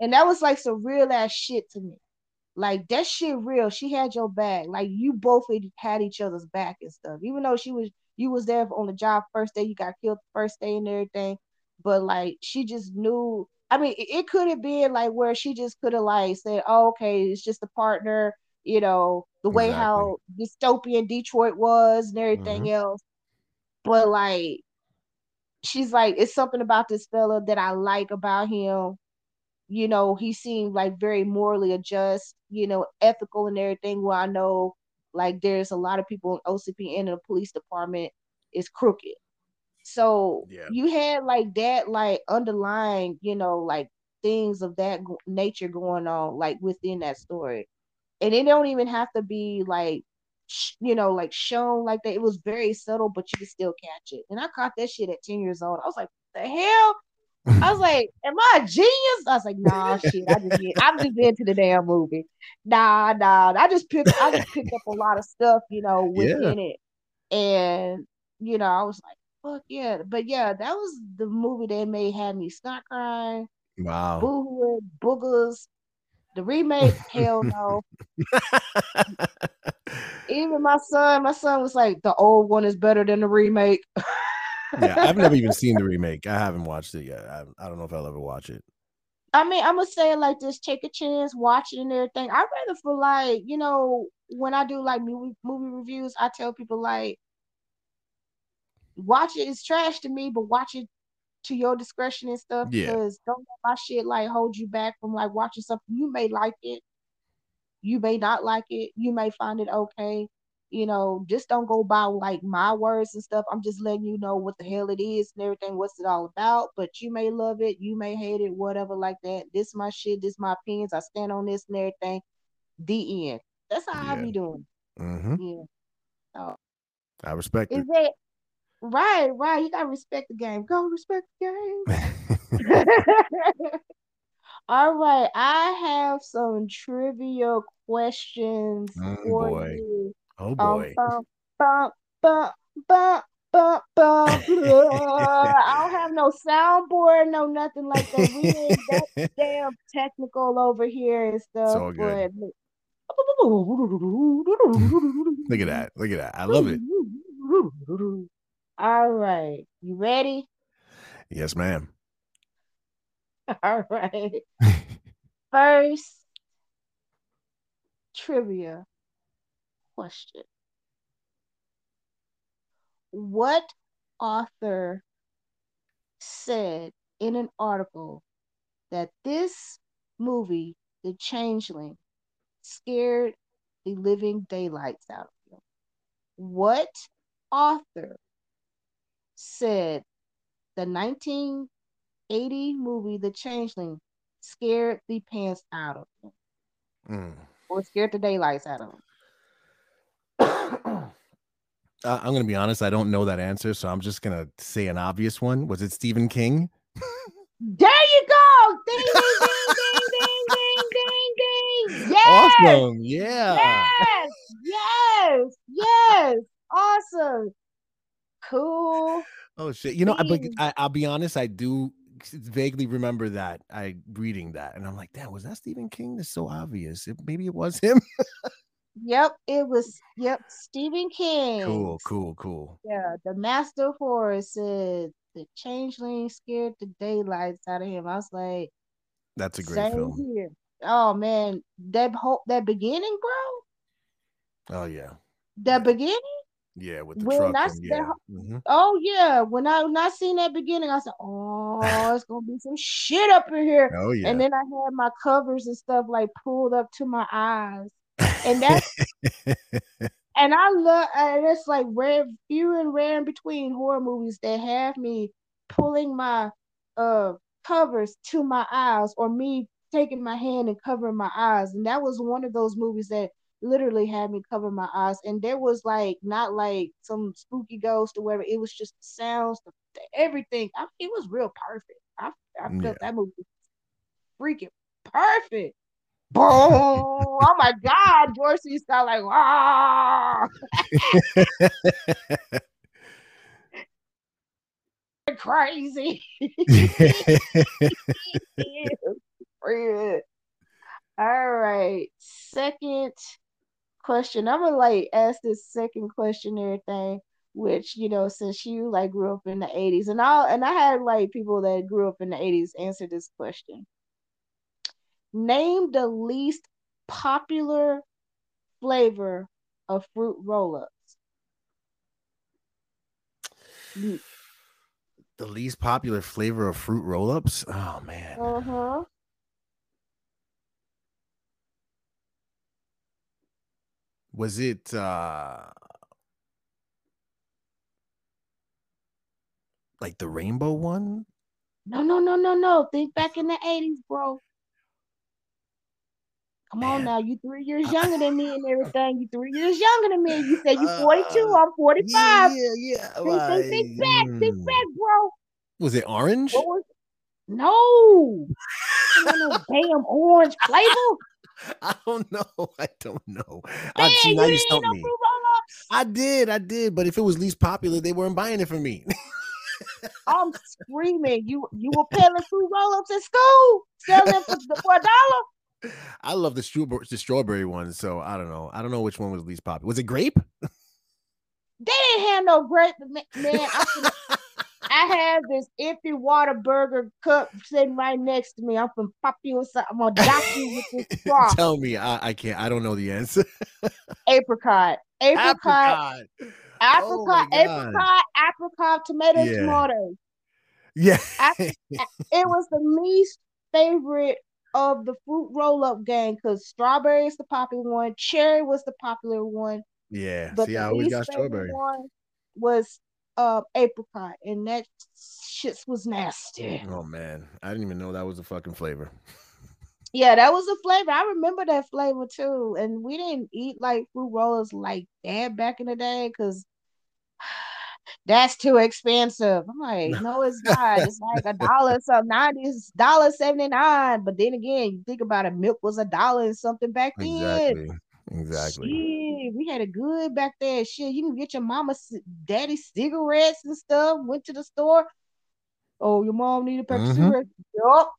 And that was like some real ass shit to me. Like that shit real. She had your back. Like you both had each other's back and stuff. Even though she was you was there on the job first day, you got killed the first day and everything. But like she just knew. I mean, it, it could have been like where she just could have like said, oh, "Okay, it's just a partner." You know, the way Exactly. how dystopian Detroit was and everything Mhm. else. But like, she's like, it's something about this fella that I like about him. You know, he seemed like very morally adjust, you know, ethical and everything. Where I know, like, there's a lot of people in OCP and in the police department is crooked. So Yeah. you had like that, like underlying, you know, like things of that nature going on, like within that story, and it don't even have to be like, sh- you know, like shown like that. It was very subtle, but you could still catch it. And I caught that shit at ten years old. I was like, the hell. I was like, "Am I a genius?" I was like, "Nah, shit. I just get, I'm just into the damn movie. Nah, nah. I just picked, I just picked up a lot of stuff, you know, Yeah. within it, and you know, I was like, fuck yeah. But yeah, that was the movie that made had me snot crying, Wow. boohoo, boogers. The remake, hell no. Even my son, my son was like, the old one is better than the remake. yeah, I've never even seen the remake. I haven't watched it yet. I, I don't know if I'll ever watch it. I mean, I'm gonna say like this: take a chance, watch it and everything. I rather for like, you know, when I do like movie movie reviews, I tell people like, watch it. It's trash to me, but watch it to your discretion and stuff. Yeah. Because don't let my shit like hold you back from like watching something. You may like it, you may not like it, you may find it okay. You know, just don't go by like my words and stuff. I'm just letting you know what the hell it is and everything, what's it all about. But you may love it, you may hate it, whatever, like that. This my shit, this my opinions. I stand on this and everything. The end. That's how I Yeah. be doing. Mm-hmm. Yeah. I respect Is it. that right? Right. You gotta respect the game. Go respect the game. All right, I have some trivia questions Mm, for boy. you. Oh boy. I don't have no soundboard, no nothing like that. We ain't that damn technical over here and stuff. all good. but- Look at that. Look at that. I love it. All right, you ready? Yes, ma'am. All right. First trivia question. What author said in an article that this movie, The Changeling, scared the living daylights out of him? What author said the 1980 movie, The Changeling, scared the pants out of him? Mm. or scared the daylights out of him. Uh, I'm gonna be honest. I don't know that answer, so I'm just gonna say an obvious one. Was it Stephen King? There you go! Ding, ding, ding, ding, ding, ding, ding, ding. Yes! Awesome. Yeah. Yes! Yes! Yes! Awesome! Cool. Oh shit. You know, I, but I, I'll be honest. I do vaguely remember that I reading that, and I'm like, damn, was that Stephen King? That's so obvious. It, maybe it was him. Yep, it was. Yep, Stephen King. cool. Cool. Cool. Yeah, the master of horror said the changeling scared the daylights out of him. I was like, That's a great same film. here. Oh man, that whole that beginning, bro. Oh yeah. The beginning. Yeah, with the When truck. I And, yeah. that Mhm. Oh yeah, when I when I seen that beginning, I said, "Oh, it's gonna be some shit up in here." Oh yeah. And then I had my covers and stuff like pulled up to my eyes, and that's and I love and it's like rare, few and rare in between horror movies that have me pulling my uh covers to my eyes, or me taking my hand and covering my eyes, and that was one of those movies that literally had me cover my eyes, and there was like not like some spooky ghost or whatever. It was just the sounds, the, the everything. I, it was real perfect. I I felt Yeah. that movie freaking perfect. Boom. Oh my God, George C. Like, ah, crazy. All right, second question. I'm gonna like ask this second question, everything. Which you know, since you like grew up in the '80s, and I and I had like people that grew up in the '80s answer this question. Name the least popular flavor of fruit roll-ups. The least popular flavor of fruit roll-ups. Oh man. Uh huh. Was it uh like the rainbow one? No, no, no, no, no. Think back in the 80s, bro. Come on now, you three years younger than me and everything. You three years younger than me. You said you Uh, 42, I'm 45. Yeah, yeah. Think, think, think back, think back, bro. Was it orange? What was No. No damn orange flavor. I don't know. I don't know. Man, I see you now didn't you stumped no me. I did, I did. But if it was least popular, they weren't buying it for me. I'm screaming. You you were peddling fruit roll-ups at school, selling for, for a dollar. I love the strawberry, the strawberry one. So I don't know. I don't know which one was least popular. Was it grape? They didn't have no grape, man. I, I have this empty Whataburger cup sitting right next to me. I'm gonna pop you with something. I'm gonna dock you with this straw. Tell me. I, I can't. I don't know the answer. apricot, apricot, apricot, Oh apricot, apricot, tomato, Yeah. tomato. Yeah. It was the least favorite of the fruit roll up gang because strawberry is the popular one, cherry was the popular one, yeah. but See, I always got strawberry. one was uh apricot, and that shits was nasty. Oh man, I didn't even know that was a fucking flavor. Yeah, that was a flavor. I remember that flavor too. And we didn't eat like fruit rollers like that back in the day because that's too expensive. I'm like, no, it's not. It's like a dollar something. Ninety dollar seventy nine. But then again, you think about it, milk was a dollar and something back then. Exactly. Exactly. Shit, we had a good back there. Shit, you can get your mama, daddy cigarettes and stuff. Went to the store. Oh, your mom need a pack of Mhm. cigarettes. Yup.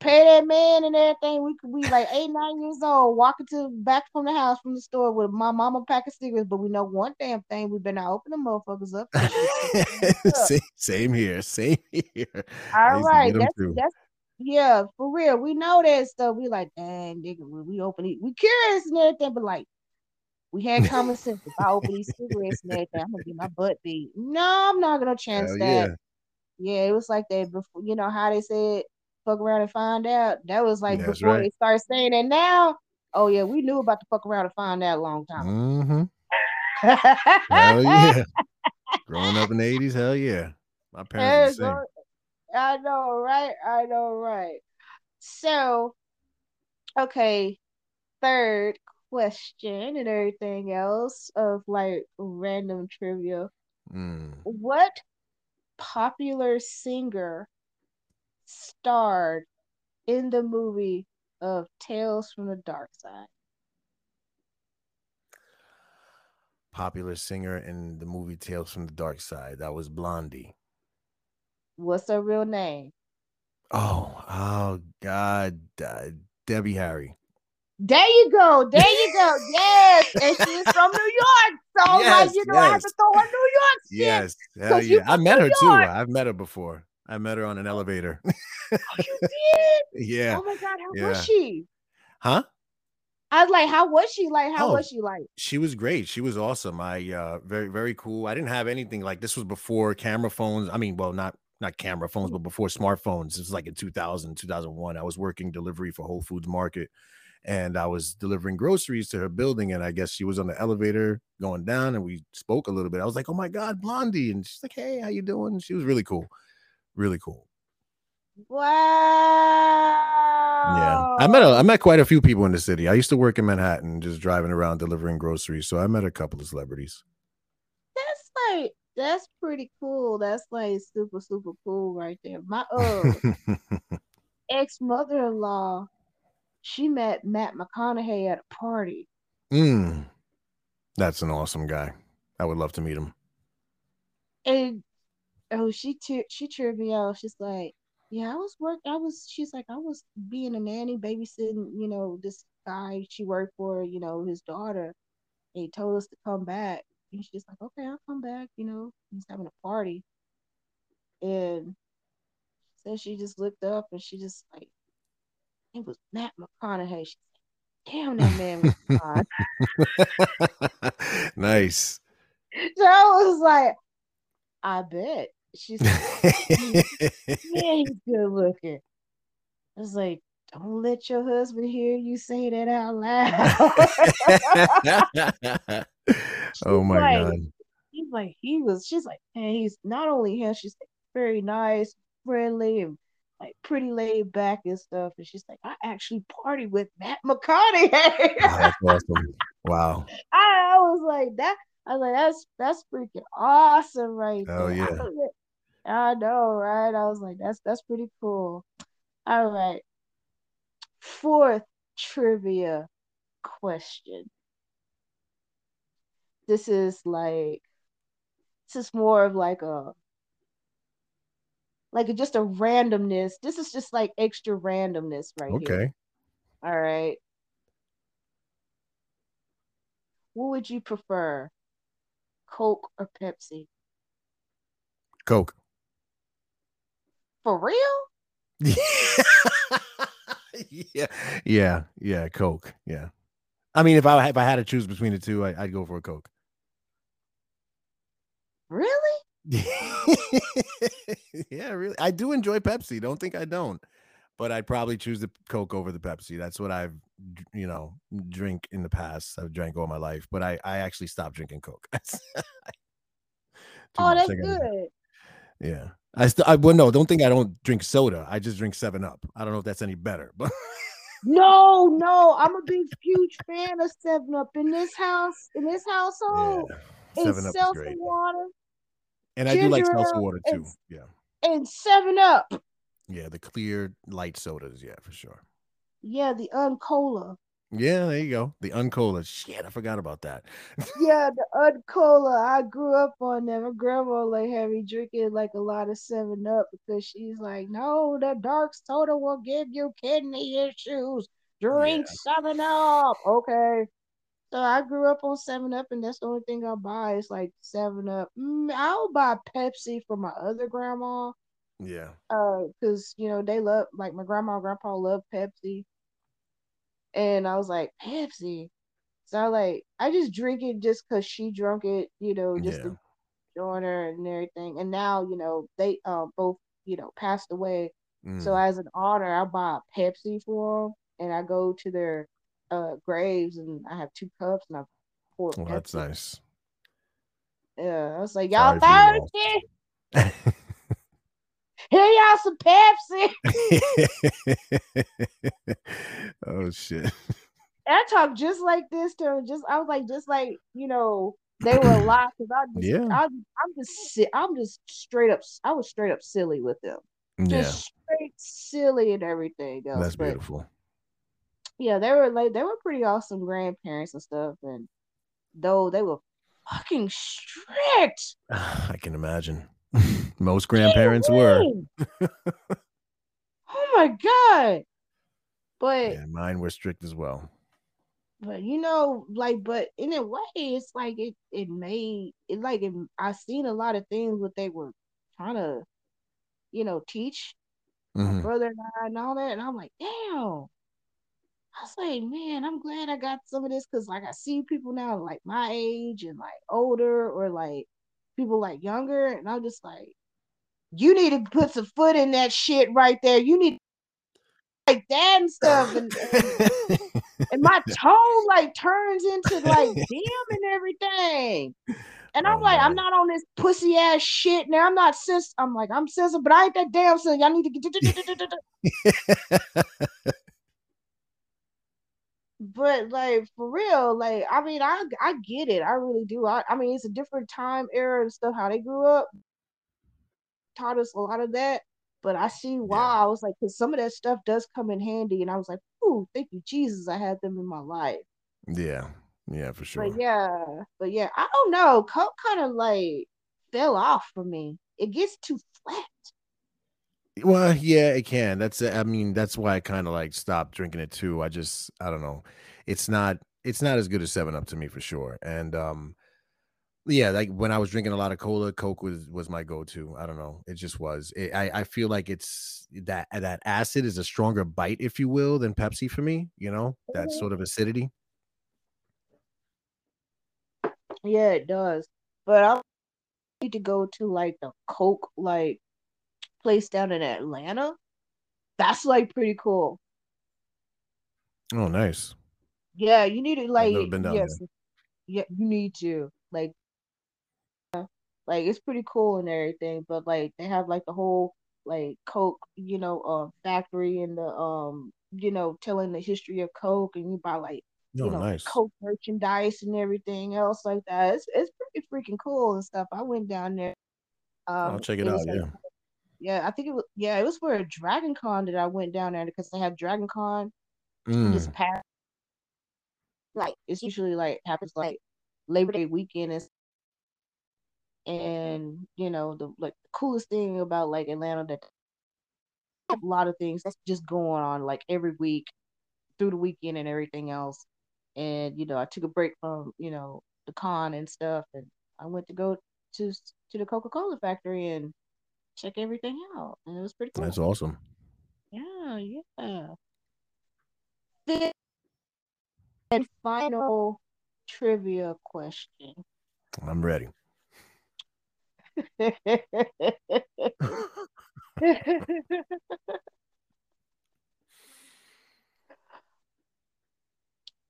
Pay that man and everything. We could be like eight, nine years old, walking to back from the house from the store with my mama pack of cigarettes. But we know one damn thing: we better not open the motherfuckers up. same, same here. Same here. All right, that's that's yeah, for real. We know that stuff. We like, dang, nigga, we open it, we curious and everything, but like, we had common sense. If I open these cigarettes and everything, I'm gonna get my butt beat. No, I'm not gonna chance Hell that. yeah. Yeah, it was like that before. You know how they said, "Fuck around and find out." That was like That's before right. they started saying it Now, oh yeah, we knew about the fuck around and find out a long time. Mm-hmm. Hell yeah. Growing up in the 80s, hell yeah. My parents you were the same. I know, right? I know, right? So, okay, third question and everything else of like random trivia. Mm. What popular singer starred in the movie of Tales from the Dark Side? Popular singer in the movie Tales from the Dark Side. That was Blondie. What's her real name? Oh, oh God. Uh, Debbie Harry. There you go. There you go. Yes. And she's from New York. So, like, you know, I have yes. to throw her New York shit. Yes. Hell yeah. I met New her too. I've met her before. I met her on an elevator. Oh, you did? yeah. Oh my God, how Yeah. was she? Huh? I was like, how was she? Like, how Oh. was she like? she was great. She was awesome. I uh very very cool. I didn't have anything like this was before camera phones. I mean, well, not not camera phones, but before smartphones. This was like in 2000, 2001. I was working delivery for Whole Foods Market and I was delivering groceries to her building and I guess she was on the elevator going down and we spoke a little bit. I was like, "Oh my god, Blondie." And she's like, "Hey, how you doing?" She was really cool. Really cool. Wow. Yeah. I met a, I met quite a few people in the city. I used to work in Manhattan just driving around delivering groceries. So I met a couple of celebrities. That's like that's pretty cool. That's like super super cool right there. My uh ex mother in law, she met Matt McConaughey at a party. Mm. That's an awesome guy. I would love to meet him. And oh, she te- she cheered me out. She's like, "Yeah, I was work. I was." She's like, "I was being a nanny, babysitting. You know, this guy she worked for. You know, his daughter. And he told us to come back." And she's like, "Okay, I'll come back." You know, he's having a party, and so she just looked up and she just like, it was Matt McConaughey. She's like, "Damn, that man was hot." nice. So I was like, I bet. She's like, yeah, he's good looking. I was like, don't let your husband hear you say that out loud. oh my like, god. he's like, he was, she's like, and he's not only him, she's like, very nice, friendly, and like pretty laid back and stuff. And she's like, I actually party with Matt McConaughey. Oh, awesome. Wow. I, I was like, that I was like, that's that's freaking awesome right Oh, there. Yeah. I know, right? I was like, that's that's pretty cool. All right. Fourth trivia question. This is like this is more of like a like just a randomness. This is just like extra randomness right here. Okay. All right. What would you prefer? Coke or Pepsi? Coke. For real? yeah. Yeah. Yeah. Coke. Yeah. I mean, if I if I had to choose between the two, I, I'd go for a Coke. Really? yeah, really. I do enjoy Pepsi. Don't think I don't. But I'd probably choose the Coke over the Pepsi. That's what I've, you know, drink in the past. I've drank all my life, but I I actually stopped drinking Coke. Oh, that's good. Yeah. I still I well no, don't think I don't drink soda. I just drink 7 Up. I don't know if that's any better, but No, no, I'm a big, huge fan of Seven Up in this house. In this household, it's 7 Up is seltzer great. water And I do like seltzer water and too. Yeah. and Seven Up. Yeah, the clear light sodas, yeah, for sure. Yeah, the uncola. Yeah, there you go. The Uncola. Shit, I forgot about that. Yeah, the uncola. I grew up on that. My grandma like had me drinking like a lot of Seven Up because she's like, no, the dark soda will give you kidney issues. Drink Seven Up. Okay. So I grew up on Seven Up, and that's the only thing I buy. It's like Seven Up. Mm, I'll buy Pepsi for my other grandma, Yeah. uh, because you know they love like my grandma and grandpa love Pepsi, and I was like Pepsi. So I like I just drink it just because she drunk it, you know, just Yeah. to join her and everything. And now you know they um both you know passed away. So Mm. as an honor, I buy a Pepsi for them, and I go to their uh graves, and I have two cups, and I pour Well, Pepsi. that's nice. Yeah, I was like, y'all Sorry for your loss. thirsty? Here y'all some Pepsi. oh shit. I talk just like this to them. Just I was like, just like you know, they were alive because I just, Yeah. I, I'm just, I'm just straight up. I was straight up silly with them, Yeah, just straight silly and everything else. that's but beautiful. yeah, they were like, they were pretty awesome grandparents and stuff. And though they were fucking strict. I can imagine. Most grandparents were. Oh my god! But Yeah, mine were strict as well. but you know, like, but in a way, it's like it it made it like it, I seen a lot of things what they were trying to, you know, teach my Mhm. brother and I and all that, and I'm like, damn. I was like, man, I'm glad I got some of this because like I see people now like my age and like older or like people like younger, and I'm just like, you need to put some foot in that shit right there. You need like that and stuff, and, and and my tone like turns into like damn and everything. And oh, I'm Oh, like, I'm not on this pussy ass shit. Now I'm not sis. I'm like, I'm sensitive, but I ain't that damn sensitive. Y'all need to get. But like for real, like I mean, I I get it. I really do. I, I mean, it's a different time era and stuff. How they grew up taught us a lot of that. But I see why. I was like, because some of that stuff does come in handy, and I was like, ooh, thank you, Jesus, I had them in my life. Yeah, yeah, for sure. But yeah, but yeah, I don't know. Coke kind of like fell off for me. It gets too flat. Well, yeah, it can. That's I mean, that's why I kind of like stopped drinking it too. I just I don't know. It's not it's not as good as 7 Up to me for sure. And um yeah, like when I was drinking a lot of cola, Coke was was my go-to. I don't know. It just was. It, I I feel like it's that that acid is a stronger bite, if you will, than Pepsi for me. You know that Mhm. sort of acidity. Yeah, it does. But I need to go to like the Coke like place down in Atlanta. That's like pretty cool. Oh, nice. Yeah, you need to like never been down yes, yeah, you need to like like it's pretty cool and everything. But like they have like the whole like Coke, you know, uh, factory and the um, you know, telling the history of Coke, and you buy like Oh, you know nice. Coke merchandise and everything else like that. It's it's pretty freaking cool and stuff. I went down there. Um, I'll check it was out. like Yeah. yeah, I think it was yeah, it was for a Dragon Con that I went down there because they have Dragon Con this Mm. past like it's usually like happens like Labor Day weekend and Mm-hmm. and you know the like the coolest thing about like Atlanta that a lot of things that's just going on like every week through the weekend and everything else. And you know, I took a break from you know the con and stuff, and I went to go to to the Coca Cola factory and check everything out, and it was pretty cool. That's awesome. Yeah, yeah. Fifth and final trivia question. I'm ready.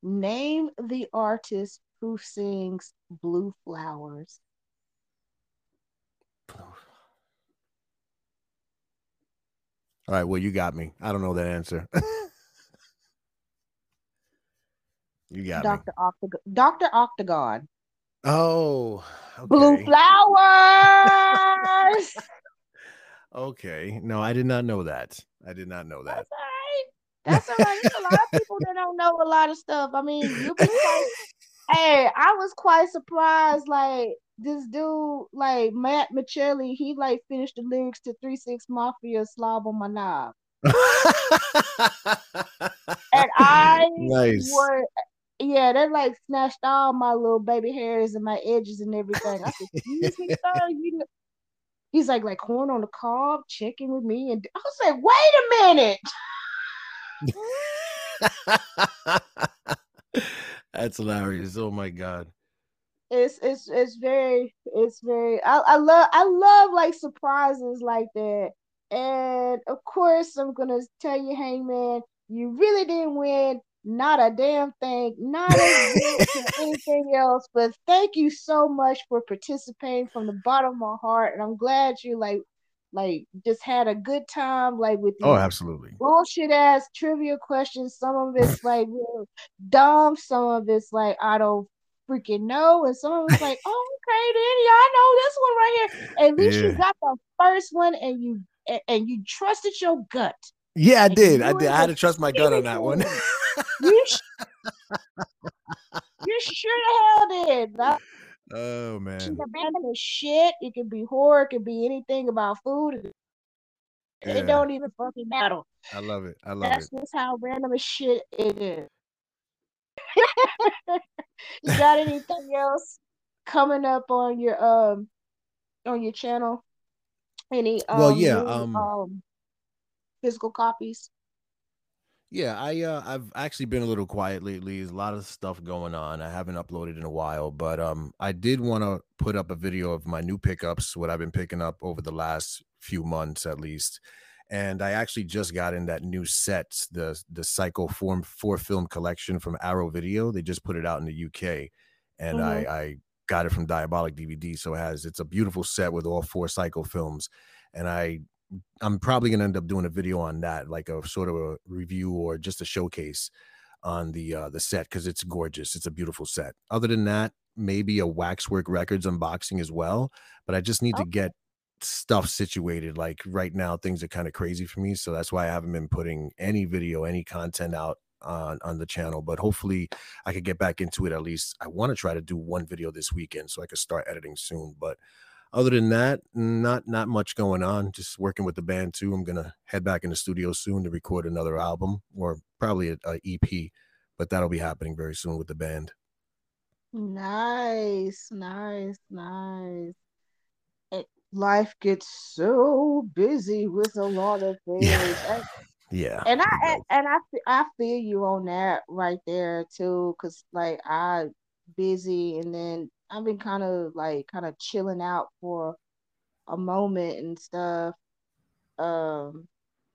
Name the artist who sings Blue Flowers. All right. Well, you got me. I don't know that answer. you got me. Dr. Octagon. Dr. Octagon. Oh, Blue. Flowers. Okay. No, I did not know that. I did not know that. That's all right. That's all right. There's a lot of people that don't know a lot of stuff. I mean, you'll be quite hey, I was quite surprised. Like this dude, like Matt Michelli, he like finished the lyrics to Three Six Mafia "Slob on My Knob," and I Nice. were, yeah, that like snatched all my little baby hairs and my edges and everything. I said, "Excuse me, sir, you." He's like, like corn on the cob, checking with me, and I was like, "Wait a minute." That's hilarious. Oh my god. it's it's it's very it's very I, I love I love like surprises like that. And of course I'm gonna tell you, Hangman, you really didn't win not a damn thing, not a anything else. But thank you so much for participating from the bottom of my heart. And I'm glad you like like just had a good time like with Oh, absolutely. bullshit ass trivia questions. Some of it's like real dumb, some of it's like I don't freaking know, and some of it's like, oh, okay, then yeah, I know this one right here. At least you got the first one, and you and, and you trusted your gut. Yeah, I did. I did. I had to trust my gut on that one. You sh- you sure the hell did. That oh man. random as shit. It could be horror. It could be anything about food. Yeah. It don't even fucking matter. I love it. I love That's it. That's just how random as shit it is. you got anything else coming up on your um on your channel? Any um, Well, yeah, new, um, um physical copies? Yeah, I uh I've actually been a little quiet lately. There's a lot of stuff going on. I haven't uploaded in a while, but um I did want to put up a video of my new pickups, what I've been picking up over the last few months at least. And I actually just got in that new set, the the Psycho Form 4 film collection from Arrow Video. They just put it out in the UK and I I got it from Diabolic DVD, so it has it's a beautiful set with all four Psycho films and I I'm probably gonna end up doing a video on that, like a sort of a review or just a showcase on the uh the set because it's gorgeous. It's a beautiful set. Other than that, maybe a Waxwork Records unboxing as well. But I just need to get stuff situated. Like right now, things are kind of crazy for me, so that's why I haven't been putting any video, any content out on on the channel. But hopefully, I could get back into it. At least I want to try to do one video this weekend so I could start editing soon. But other than that, not not much going on. Just working with the band too. I'm gonna head back in the studio soon to record another album or probably a, a EP, but that'll be happening very soon with the band. Nice, nice, nice. It, life gets so busy with a lot of things. Yeah. Yeah. And I and, I I feel you on that right there too, cause like I busy and then I've been kind of like kind of chilling out for a moment and stuff. Um,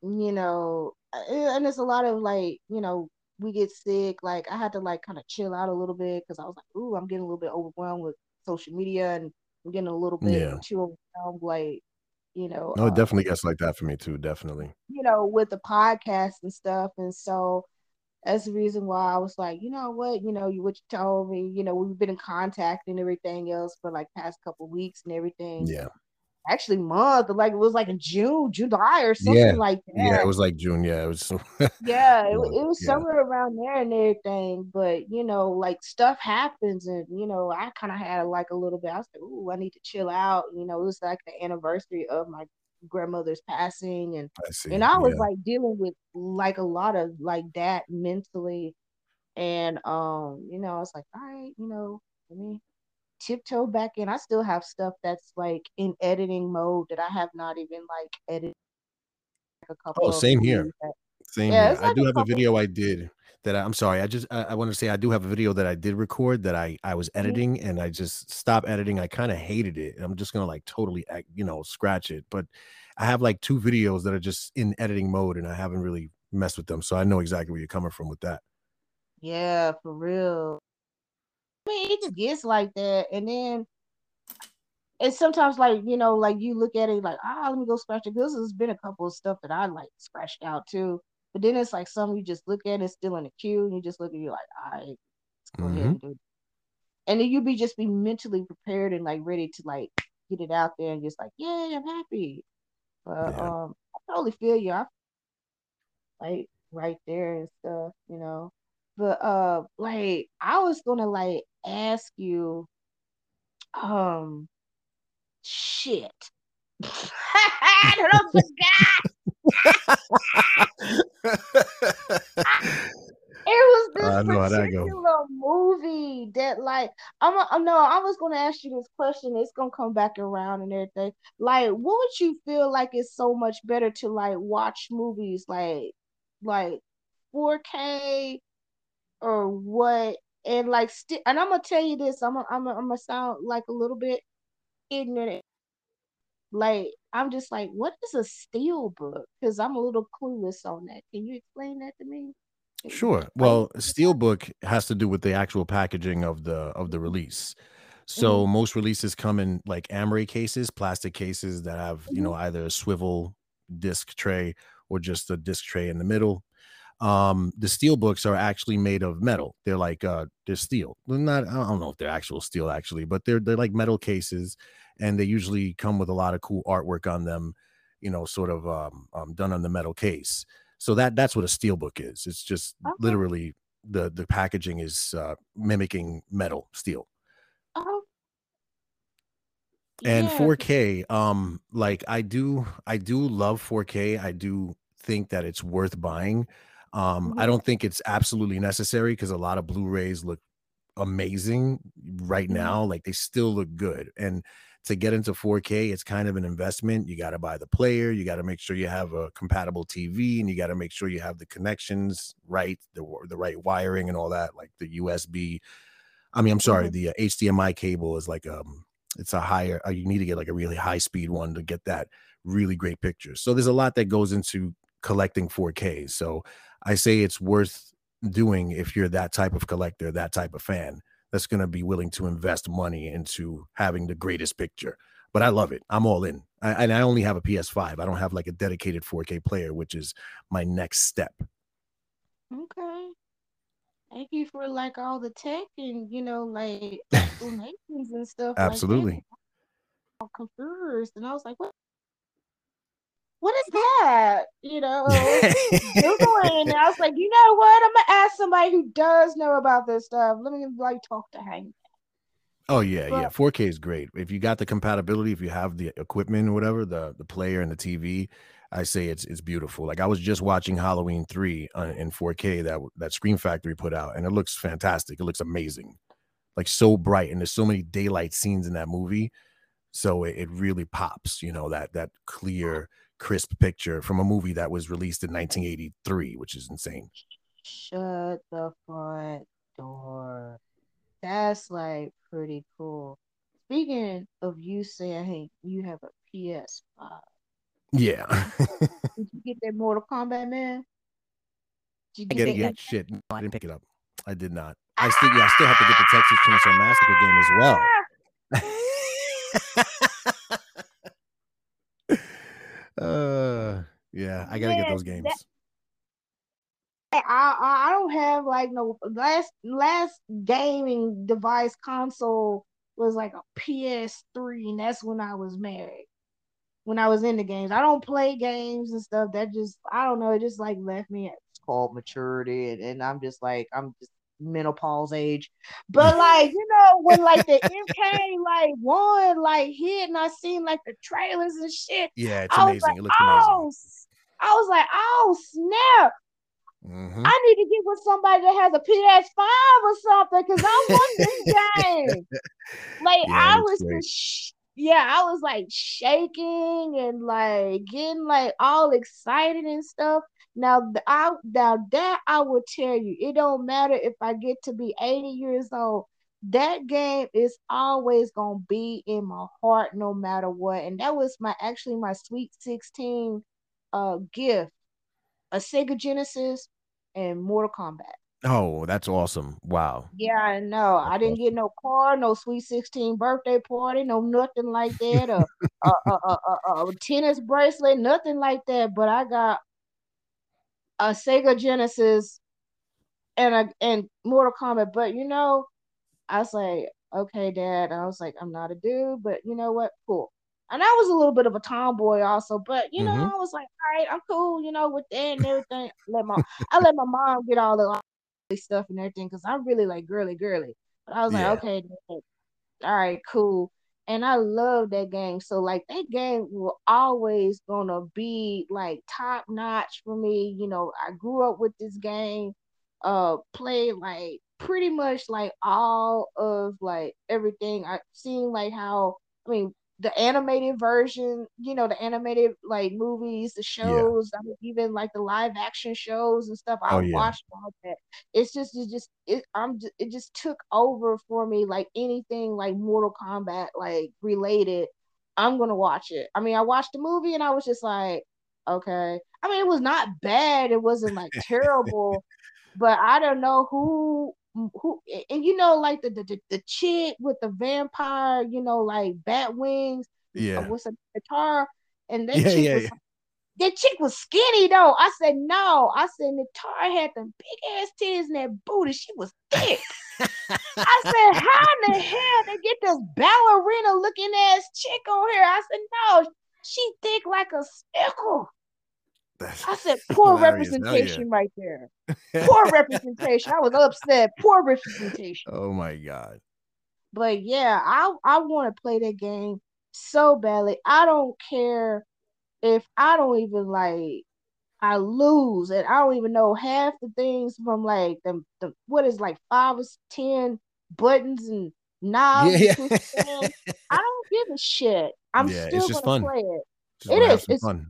you know, and it's a lot of like, you know, we get sick. Like I had to like kind of chill out a little bit because I was like, ooh, I'm getting a little bit overwhelmed with social media and I'm getting a little bit yeah. too overwhelmed, like, you know. No, it uh, definitely gets like that for me too, definitely. You know, with the podcast and stuff. And so that's the reason why I was like, you know what, you know, you what you told me, you know, we've been in contact and everything else for like past couple weeks and everything. Yeah. Actually, month like it was like in June, July or something yeah. like that. Yeah, it was like June. Yeah, it was. yeah, it, it was yeah. somewhere around there and everything. But you know, like stuff happens, and you know, I kind of had like a little bit. I was like, "Ooh, I need to chill out." You know, it was like the anniversary of my grandmother's passing and I and I was yeah. like dealing with like a lot of like that mentally and um you know I was like all right you know let me tiptoe back in. I still have stuff that's like in editing mode that I have not even like edited like a couple oh same here. that, same yeah, here. like I do have a video I did that I, am sorry. I just I, I, want to say I do have a video that I did record that I I was mm-hmm. editing and I just stopped editing. I kind of hated it. I'm just gonna like totally you know scratch it. But I have like two videos that are just in editing mode and I haven't really messed with them. So I know exactly where you're coming from with that. Yeah, for real. I mean, it just gets like that, and then and sometimes like you know like you look at it like ah let me go scratch it. This has been a couple of stuff that I like scratched out too but then it's like some you just look at it still in the queue and you just look at you like, all right, let's go mm-hmm. ahead and do it. And then you be just be mentally prepared and like ready to like get it out there and just like, yeah, I'm happy. But yeah. um I totally feel you. I like right there and stuff, you know. But uh like I was gonna like ask you um shit. I don't forgot it was this uh, particular movie that like I'm a, no I was gonna ask you this question it's gonna come back around and everything like what would you feel like is so much better to like watch movies like like 4K or what and like still and I'm gonna tell you this I'm a, I'm a, I'm gonna sound like a little bit ignorant like I'm just like, what is a steel book? Because I'm a little clueless on that. Can you explain that to me? Sure. Well, steel book has to do with the actual packaging of the of the release. So mm-hmm. most releases come in like Amaray cases, plastic cases that have, mm-hmm. you know, either a swivel disc tray or just a disc tray in the middle. Um, the steel books are actually made of metal. They're like uh they're steel. They're not I don't know if they're actual steel actually, but they're they're like metal cases and they usually come with a lot of cool artwork on them, you know, sort of um, um, done on the metal case. So that that's what a steel book is. It's just okay. literally the the packaging is uh, mimicking metal steel. Oh. And yeah. 4K, um, like I do, I do love 4K. I do think that it's worth buying. Um, mm-hmm. I don't think it's absolutely necessary because a lot of Blu-rays look amazing right mm-hmm. now. Like they still look good. And to get into 4K, it's kind of an investment. You got to buy the player, you got to make sure you have a compatible TV, and you got to make sure you have the connections right, the the right wiring and all that, like the USB. I mean, I'm sorry, mm-hmm. the uh, HDMI cable is like um, it's a higher. Uh, you need to get like a really high speed one to get that really great picture. So there's a lot that goes into collecting 4K. So I say it's worth doing if you're that type of collector, that type of fan that's going to be willing to invest money into having the greatest picture. But I love it. I'm all in. I, and I only have a PS5. I don't have like a dedicated 4K player, which is my next step. Okay. Thank you for like all the tech and you know like explanations and stuff. Absolutely. Like confused, and I was like, "What?" What is that? You know, Googling, and I was like, you know what? I'm gonna ask somebody who does know about this stuff. Let me like talk to Hank. Oh yeah, But- yeah. 4K is great. If you got the compatibility, if you have the equipment or whatever, the the player and the TV, I say it's it's beautiful. Like I was just watching Halloween 3 uh, in 4K that that Scream Factory put out and it looks fantastic. It looks amazing. Like so bright and there's so many daylight scenes in that movie. So it, it really pops, you know, that that clear crisp picture from a movie that was released in 1983, which is insane. Shut the front door. That's like pretty cool. Speaking of you saying, hey, you have a PS5. Yeah. Did you get that Mortal Kombat, man? Did I you get it that- yet. Shit. No, I didn't pick it up. I did not. I still yeah, I still have to get the Texas Chainsaw Massacre game as well. uh yeah, I gotta get those games. that- I, I I don't have like no last last gaming device console was like a PS3, and that's when I was married. When I was into games, I don't play games and stuff. That just I don't know. It just like left me at it's called maturity, and, and I'm just like I'm just menopause age. But like you know when like the MK like one like hit, and I seen like the trailers and shit. yeah, it's amazing. like, it looks oh, I was like, oh snap! amazing. Mhm. I need to get with somebody that has a PS5 or something because I want this game. Like Yeah, I was great. just, sh- yeah, I was like shaking and like getting like all excited and stuff. Now, I now that I will tell you, it don't matter if I get to be 80 years old. That game is always gonna be in my heart no matter what. And that was my actually my Sweet 16 uh gift. A Sega Genesis and Mortal Kombat. Oh, that's awesome. Wow. Yeah, I know. I didn't get no car, no sweet 16 birthday party, no nothing like that, a, a, a, a, a tennis bracelet, nothing like that. But I got a Sega Genesis and a and Mortal Kombat. But you know, I was like, okay, Dad. I was like, I'm not a dude, but you know what? Cool. And I was a little bit of a tomboy also, but you know, Mhm. I was like, all right, I'm cool, you know, with that and everything. Let my I let my mom get all the stuff and everything because I'm really like girly, girly. But I was Yeah. like, okay, all right, cool. And I love that game. So like that game will always gonna be like top notch for me. You know, I grew up with this game, uh, played like pretty much like all of like everything. I've seen like how I mean the animated version, you know, the animated like movies, the shows, I mean, even like the live action shows and stuff. I Oh, yeah. watched all that it's just it just it I'm just, it just took over for me like anything like Mortal Kombat like related I'm gonna watch it I mean I watched the movie and I was just like okay I mean it was not bad it wasn't like terrible but I don't know who who and you know like the the, the, chick with the vampire you know like bat wings uh, Yeah. what's a guitar and that Yeah, chick yeah, was yeah. that chick was skinny though. I said no. I said Nitara had them big ass titties and that booty. She was thick. I said, how in the hell they get this ballerina looking ass chick on here? I said, no, she thick like a stickle. That's I said, poor. Hell yeah. representation right there. Poor representation. I was upset. Poor representation. Oh my god. But yeah, I I want to play that game so badly. I don't care if I don't even like I lose and I don't even know half the things from like the, the what is like five or ten buttons and knobs. Yeah, yeah. twists and turns. I don't give a shit. I'm Yeah, still gonna fun. play it. Just It is. It's- fun.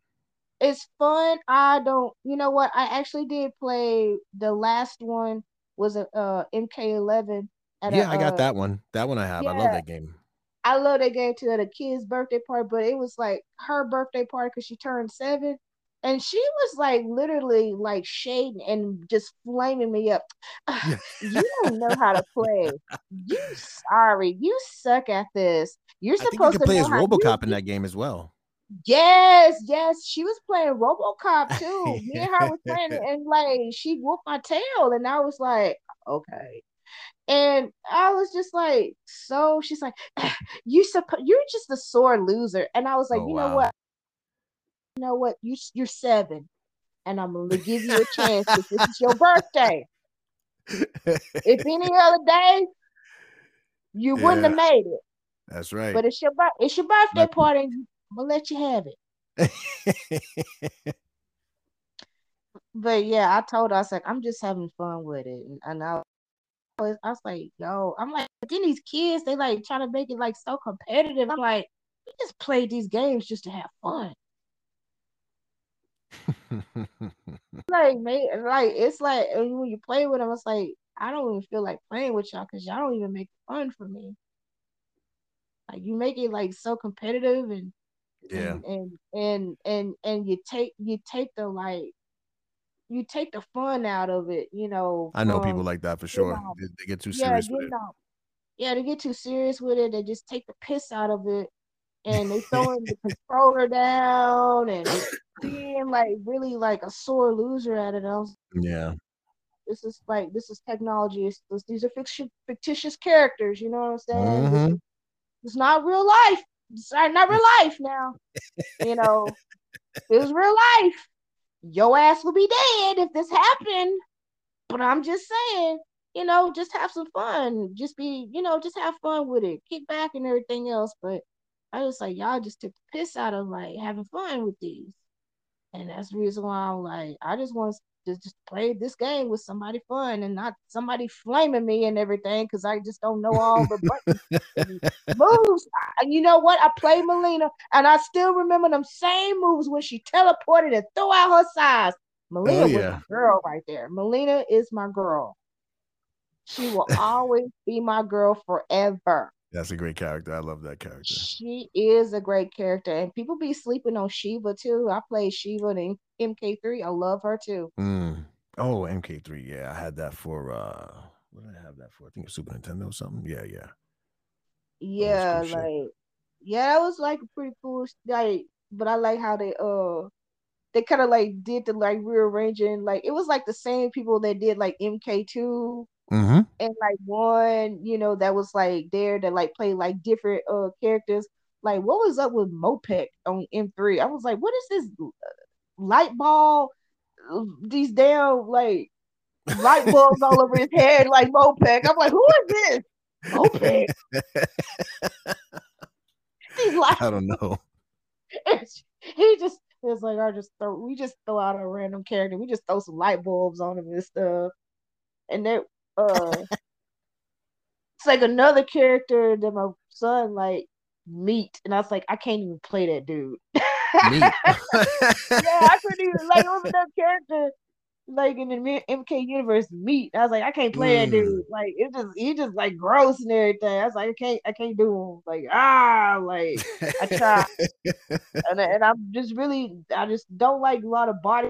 It's fun. I don't. You know what? I actually did play the last one was a uh, MK11. At Yeah, a, I got uh, that one. That one I have. I love that game. I love that game too at a kid's birthday party, but it was like her birthday party because she turned seven. And she was like literally like shading and just flaming me up. you don't know how to play. You sorry. You suck at this. You're think you supposed can play as RoboCop you- in that game as well. Yes, yes. She was playing RoboCop too. Me and her was playing and like she whooped my tail, and I was like, okay. And I was just like, so she's like, ah, you suppo- you're just a sore loser. And I was like, Oh, you know what? you know what? You you're seven, and I'm gonna give you a chance because this is your birthday. if any other day, you wouldn't have made it. That's right. But it's your it's your birthday party. I'm gonna let you have it. but yeah, I told her I was like, I'm just having fun with it, and, I was, I was like, yo, I'm like, then these kids, they like trying to make it like so competitive. I'm like, we just played these games just to have fun. like, man, like it's like when you play with them, it's like I don't even feel like playing with y'all because y'all don't even make fun for me. Like you make it like so competitive and yeah, and and and and, and you take you take the like you take the fun out of it, you know. I know from, people like that for sure. Know, they, they, get too serious yeah, with it. Know, yeah, they get too serious with it. They just take the piss out of it, and they throwing the controller down and being like really like a sore loser at it. Was, yeah. This is like this is technology. It's, this, these are fiction, fictitious characters. You know what I'm saying? Mm-hmm. It's not real life. It's not real life now. you know, it was real life your ass will be dead if this happened. But I'm just saying, you know, just have some fun. Just be, you know, just have fun with it. Kick back and everything else. But I just like y'all just took the piss out of like having fun with these. And that's the reason why I'm like, I just want to just play this game with somebody fun and not somebody flaming me and everything because I just don't know all the moves. And you know what? I played Mileena and I still remember them same moves when she teleported and threw out her sais. Mileena oh, yeah. was my girl right there. Mileena is my girl. She will always be my girl forever. That's a great character. I love that character. She is a great character, and people be sleeping on Sheeva too. I played Sheeva in MK3. I love her too. Mm. Oh, MK3. Yeah, I had that for. uh What did I have that for? I think it's Super Nintendo or something. Yeah, yeah. Yeah, like shit. yeah, it was like pretty cool like. But I like how they uh they kind of like did the like rearranging. Like it was like the same people that did like MK2 Mm-hmm. And like one, you know, that was like there to like play like different uh characters. Like, what was up with Mokap on M3? I was like, what is this uh, light ball? Uh, these damn like light bulbs all over his head, like Mokap. I'm like, who is this? Mokap. He's like, I don't know. he just it's like I just throw we just throw out a random character. We just throw some light bulbs on him and stuff. And they uh it's like another character that my son like Meat, and I was like, I can't even play that dude. yeah, I couldn't even like it was another character like in the MK universe Meat. I was like, I can't play mm. that dude. Like it just he just like gross and everything. I was like, I can't I can't do him. Like ah, like I try, and, and I'm just really I just don't like a lot of body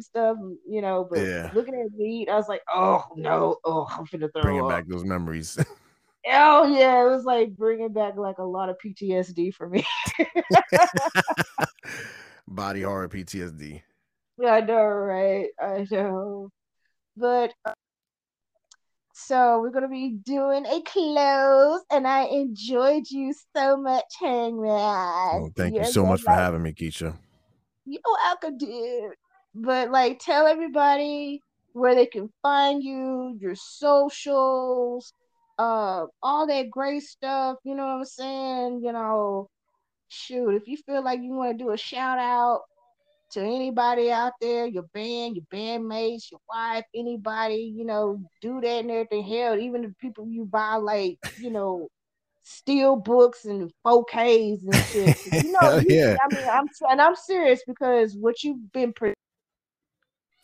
stuff, you know. But yeah. looking at meat, I was like, oh no, oh, I'm finna throw bringing up. back those memories. oh yeah, it was like bringing back like a lot of PTSD for me. Body horror PTSD. Yeah, I know, right? I know, but. Uh, so we're gonna be doing a close, and I enjoyed you so much, Hangman. Oh, thank You're you so much for having me, Keisha. You're welcome, dude but like tell everybody where they can find you, your socials, uh, all that great stuff. You know what I'm saying? You know, shoot, if you feel like you want to do a shout out to anybody out there, your band, your bandmates, your wife, anybody, you know, do that and everything. Hell, even the people you buy like, you know, steel books and 4Ks and shit. You know, yeah. I mean, I'm and I'm serious because what you've been pre-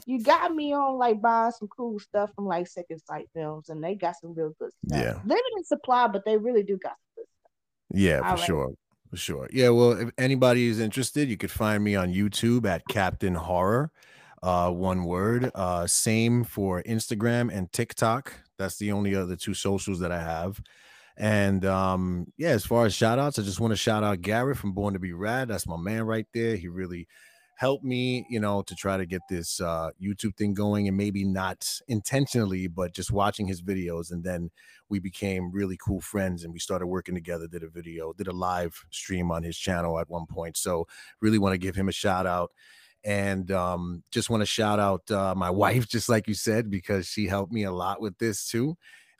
you got me on like buying some cool stuff from like Second Sight Films, and they got some real good stuff. Yeah, limited supply, but they really do got some good stuff. Yeah, for sure. For sure. Yeah, well, if anybody is interested, you could find me on YouTube at Captain Horror. Uh, one word. Uh, same for Instagram and TikTok. That's the only other two socials that I have. And um, yeah, as far as shout outs, I just want to shout out Garrett from Born to Be Rad. That's my man right there. He really helped me, you know, to try to get this uh, YouTube thing going, and maybe not intentionally, but just watching his videos, and then we became really cool friends, and we started working together. Did a video, did a live stream on his channel at one point. So really want to give him a shout out and um, just want to shout out uh, my wife, just like you said, because she helped me a lot with this too,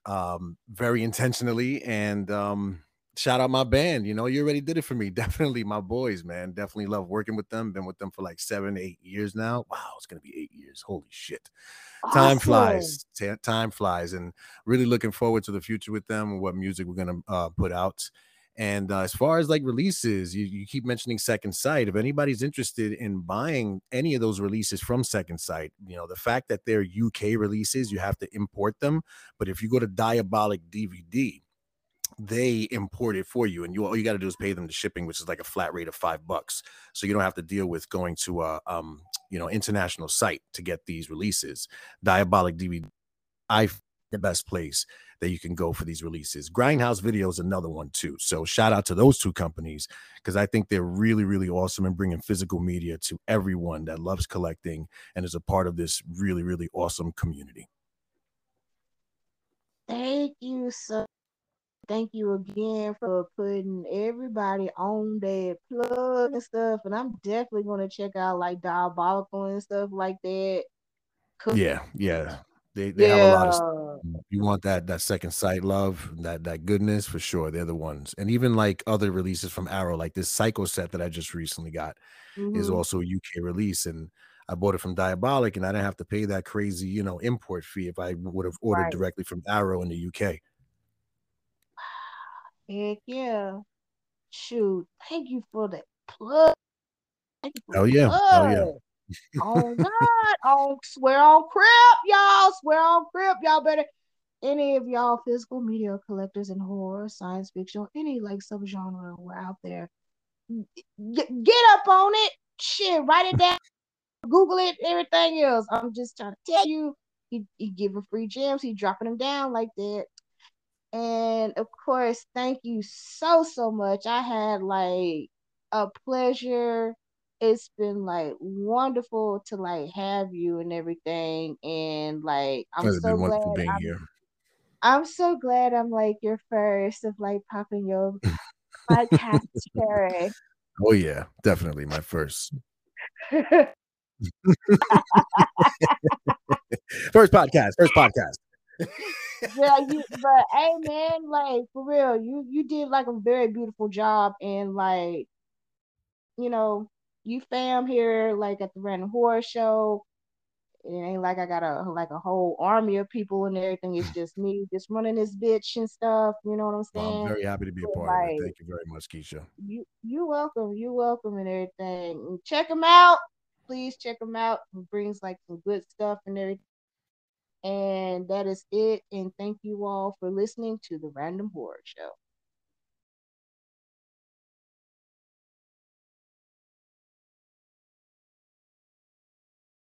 um, very intentionally. And um, shout out my band. You know, you already did it for me. Definitely my boys, man. Definitely love working with them. Been with them for like seven, eight years now. Wow, it's gonna be eight years. Holy shit. Awesome. Time flies. T- time flies, and really looking forward to the future with them and what music we're gonna uh, put out. And uh, as far as like releases, you, you keep mentioning Second Sight. If anybody's interested in buying any of those releases from Second Sight, you know, the fact that they're UK releases, you have to import them. But if you go to Diabolic DVD, they import it for you and you all you got to do is pay them the shipping which is like a flat rate of five bucks so you don't have to deal with going to a um you know international site to get these releases diabolic dvd i the best place that you can go for these releases. Grindhouse Video is another one too. So shout out to those two companies because I think they're really, really awesome in bringing physical media to everyone that loves collecting and is a part of this really, really awesome community. Thank you so. Thank you again for putting everybody on that plug and stuff. And I'm definitely going to check out like Diabolical and stuff like that. Yeah, yeah. They they yeah. have a lot of stuff. you want that that second sight love, that that goodness for sure. They're the ones. And even like other releases from Arrow, like this Psycho set that I just recently got mm-hmm. is also a UK release. And I bought it from Diabolic and I didn't have to pay that crazy, you know, import fee if I would have ordered right. directly from Arrow in the UK. Heck yeah. Shoot. Thank you for the plug. Oh yeah. oh yeah oh God, oh swear on crip, y'all, swear on crip, y'all better any of y'all physical media collectors in horror, science fiction, any like subgenre we're out there. Get, get up on it. Shit, write it down. Google it, everything else. I'm just trying to tell you, he, he giving free gems, he dropping them down like that. And of course, thank you so so much. I had like a pleasure. It's been like wonderful to like have you and everything. And like i'm it's so glad being I'm, here. I'm so glad i'm like your first of like popping your podcast cherry. Oh yeah. Definitely my first. First podcast. First podcast yeah, you, but hey man, like for real, you you did like a very beautiful job and like you know you fam here like at the random horror show. It ain't like I got a like a whole army of people and everything. It's just me just running this bitch and stuff. You know what I'm saying? Well, I'm very happy to be a part like, of it. Thank you very much, Keisha. You you welcome. You welcome and everything. check them out. Please check them out. He brings like some good stuff and everything. And that is it. And thank you all for listening to the Random Horror Show.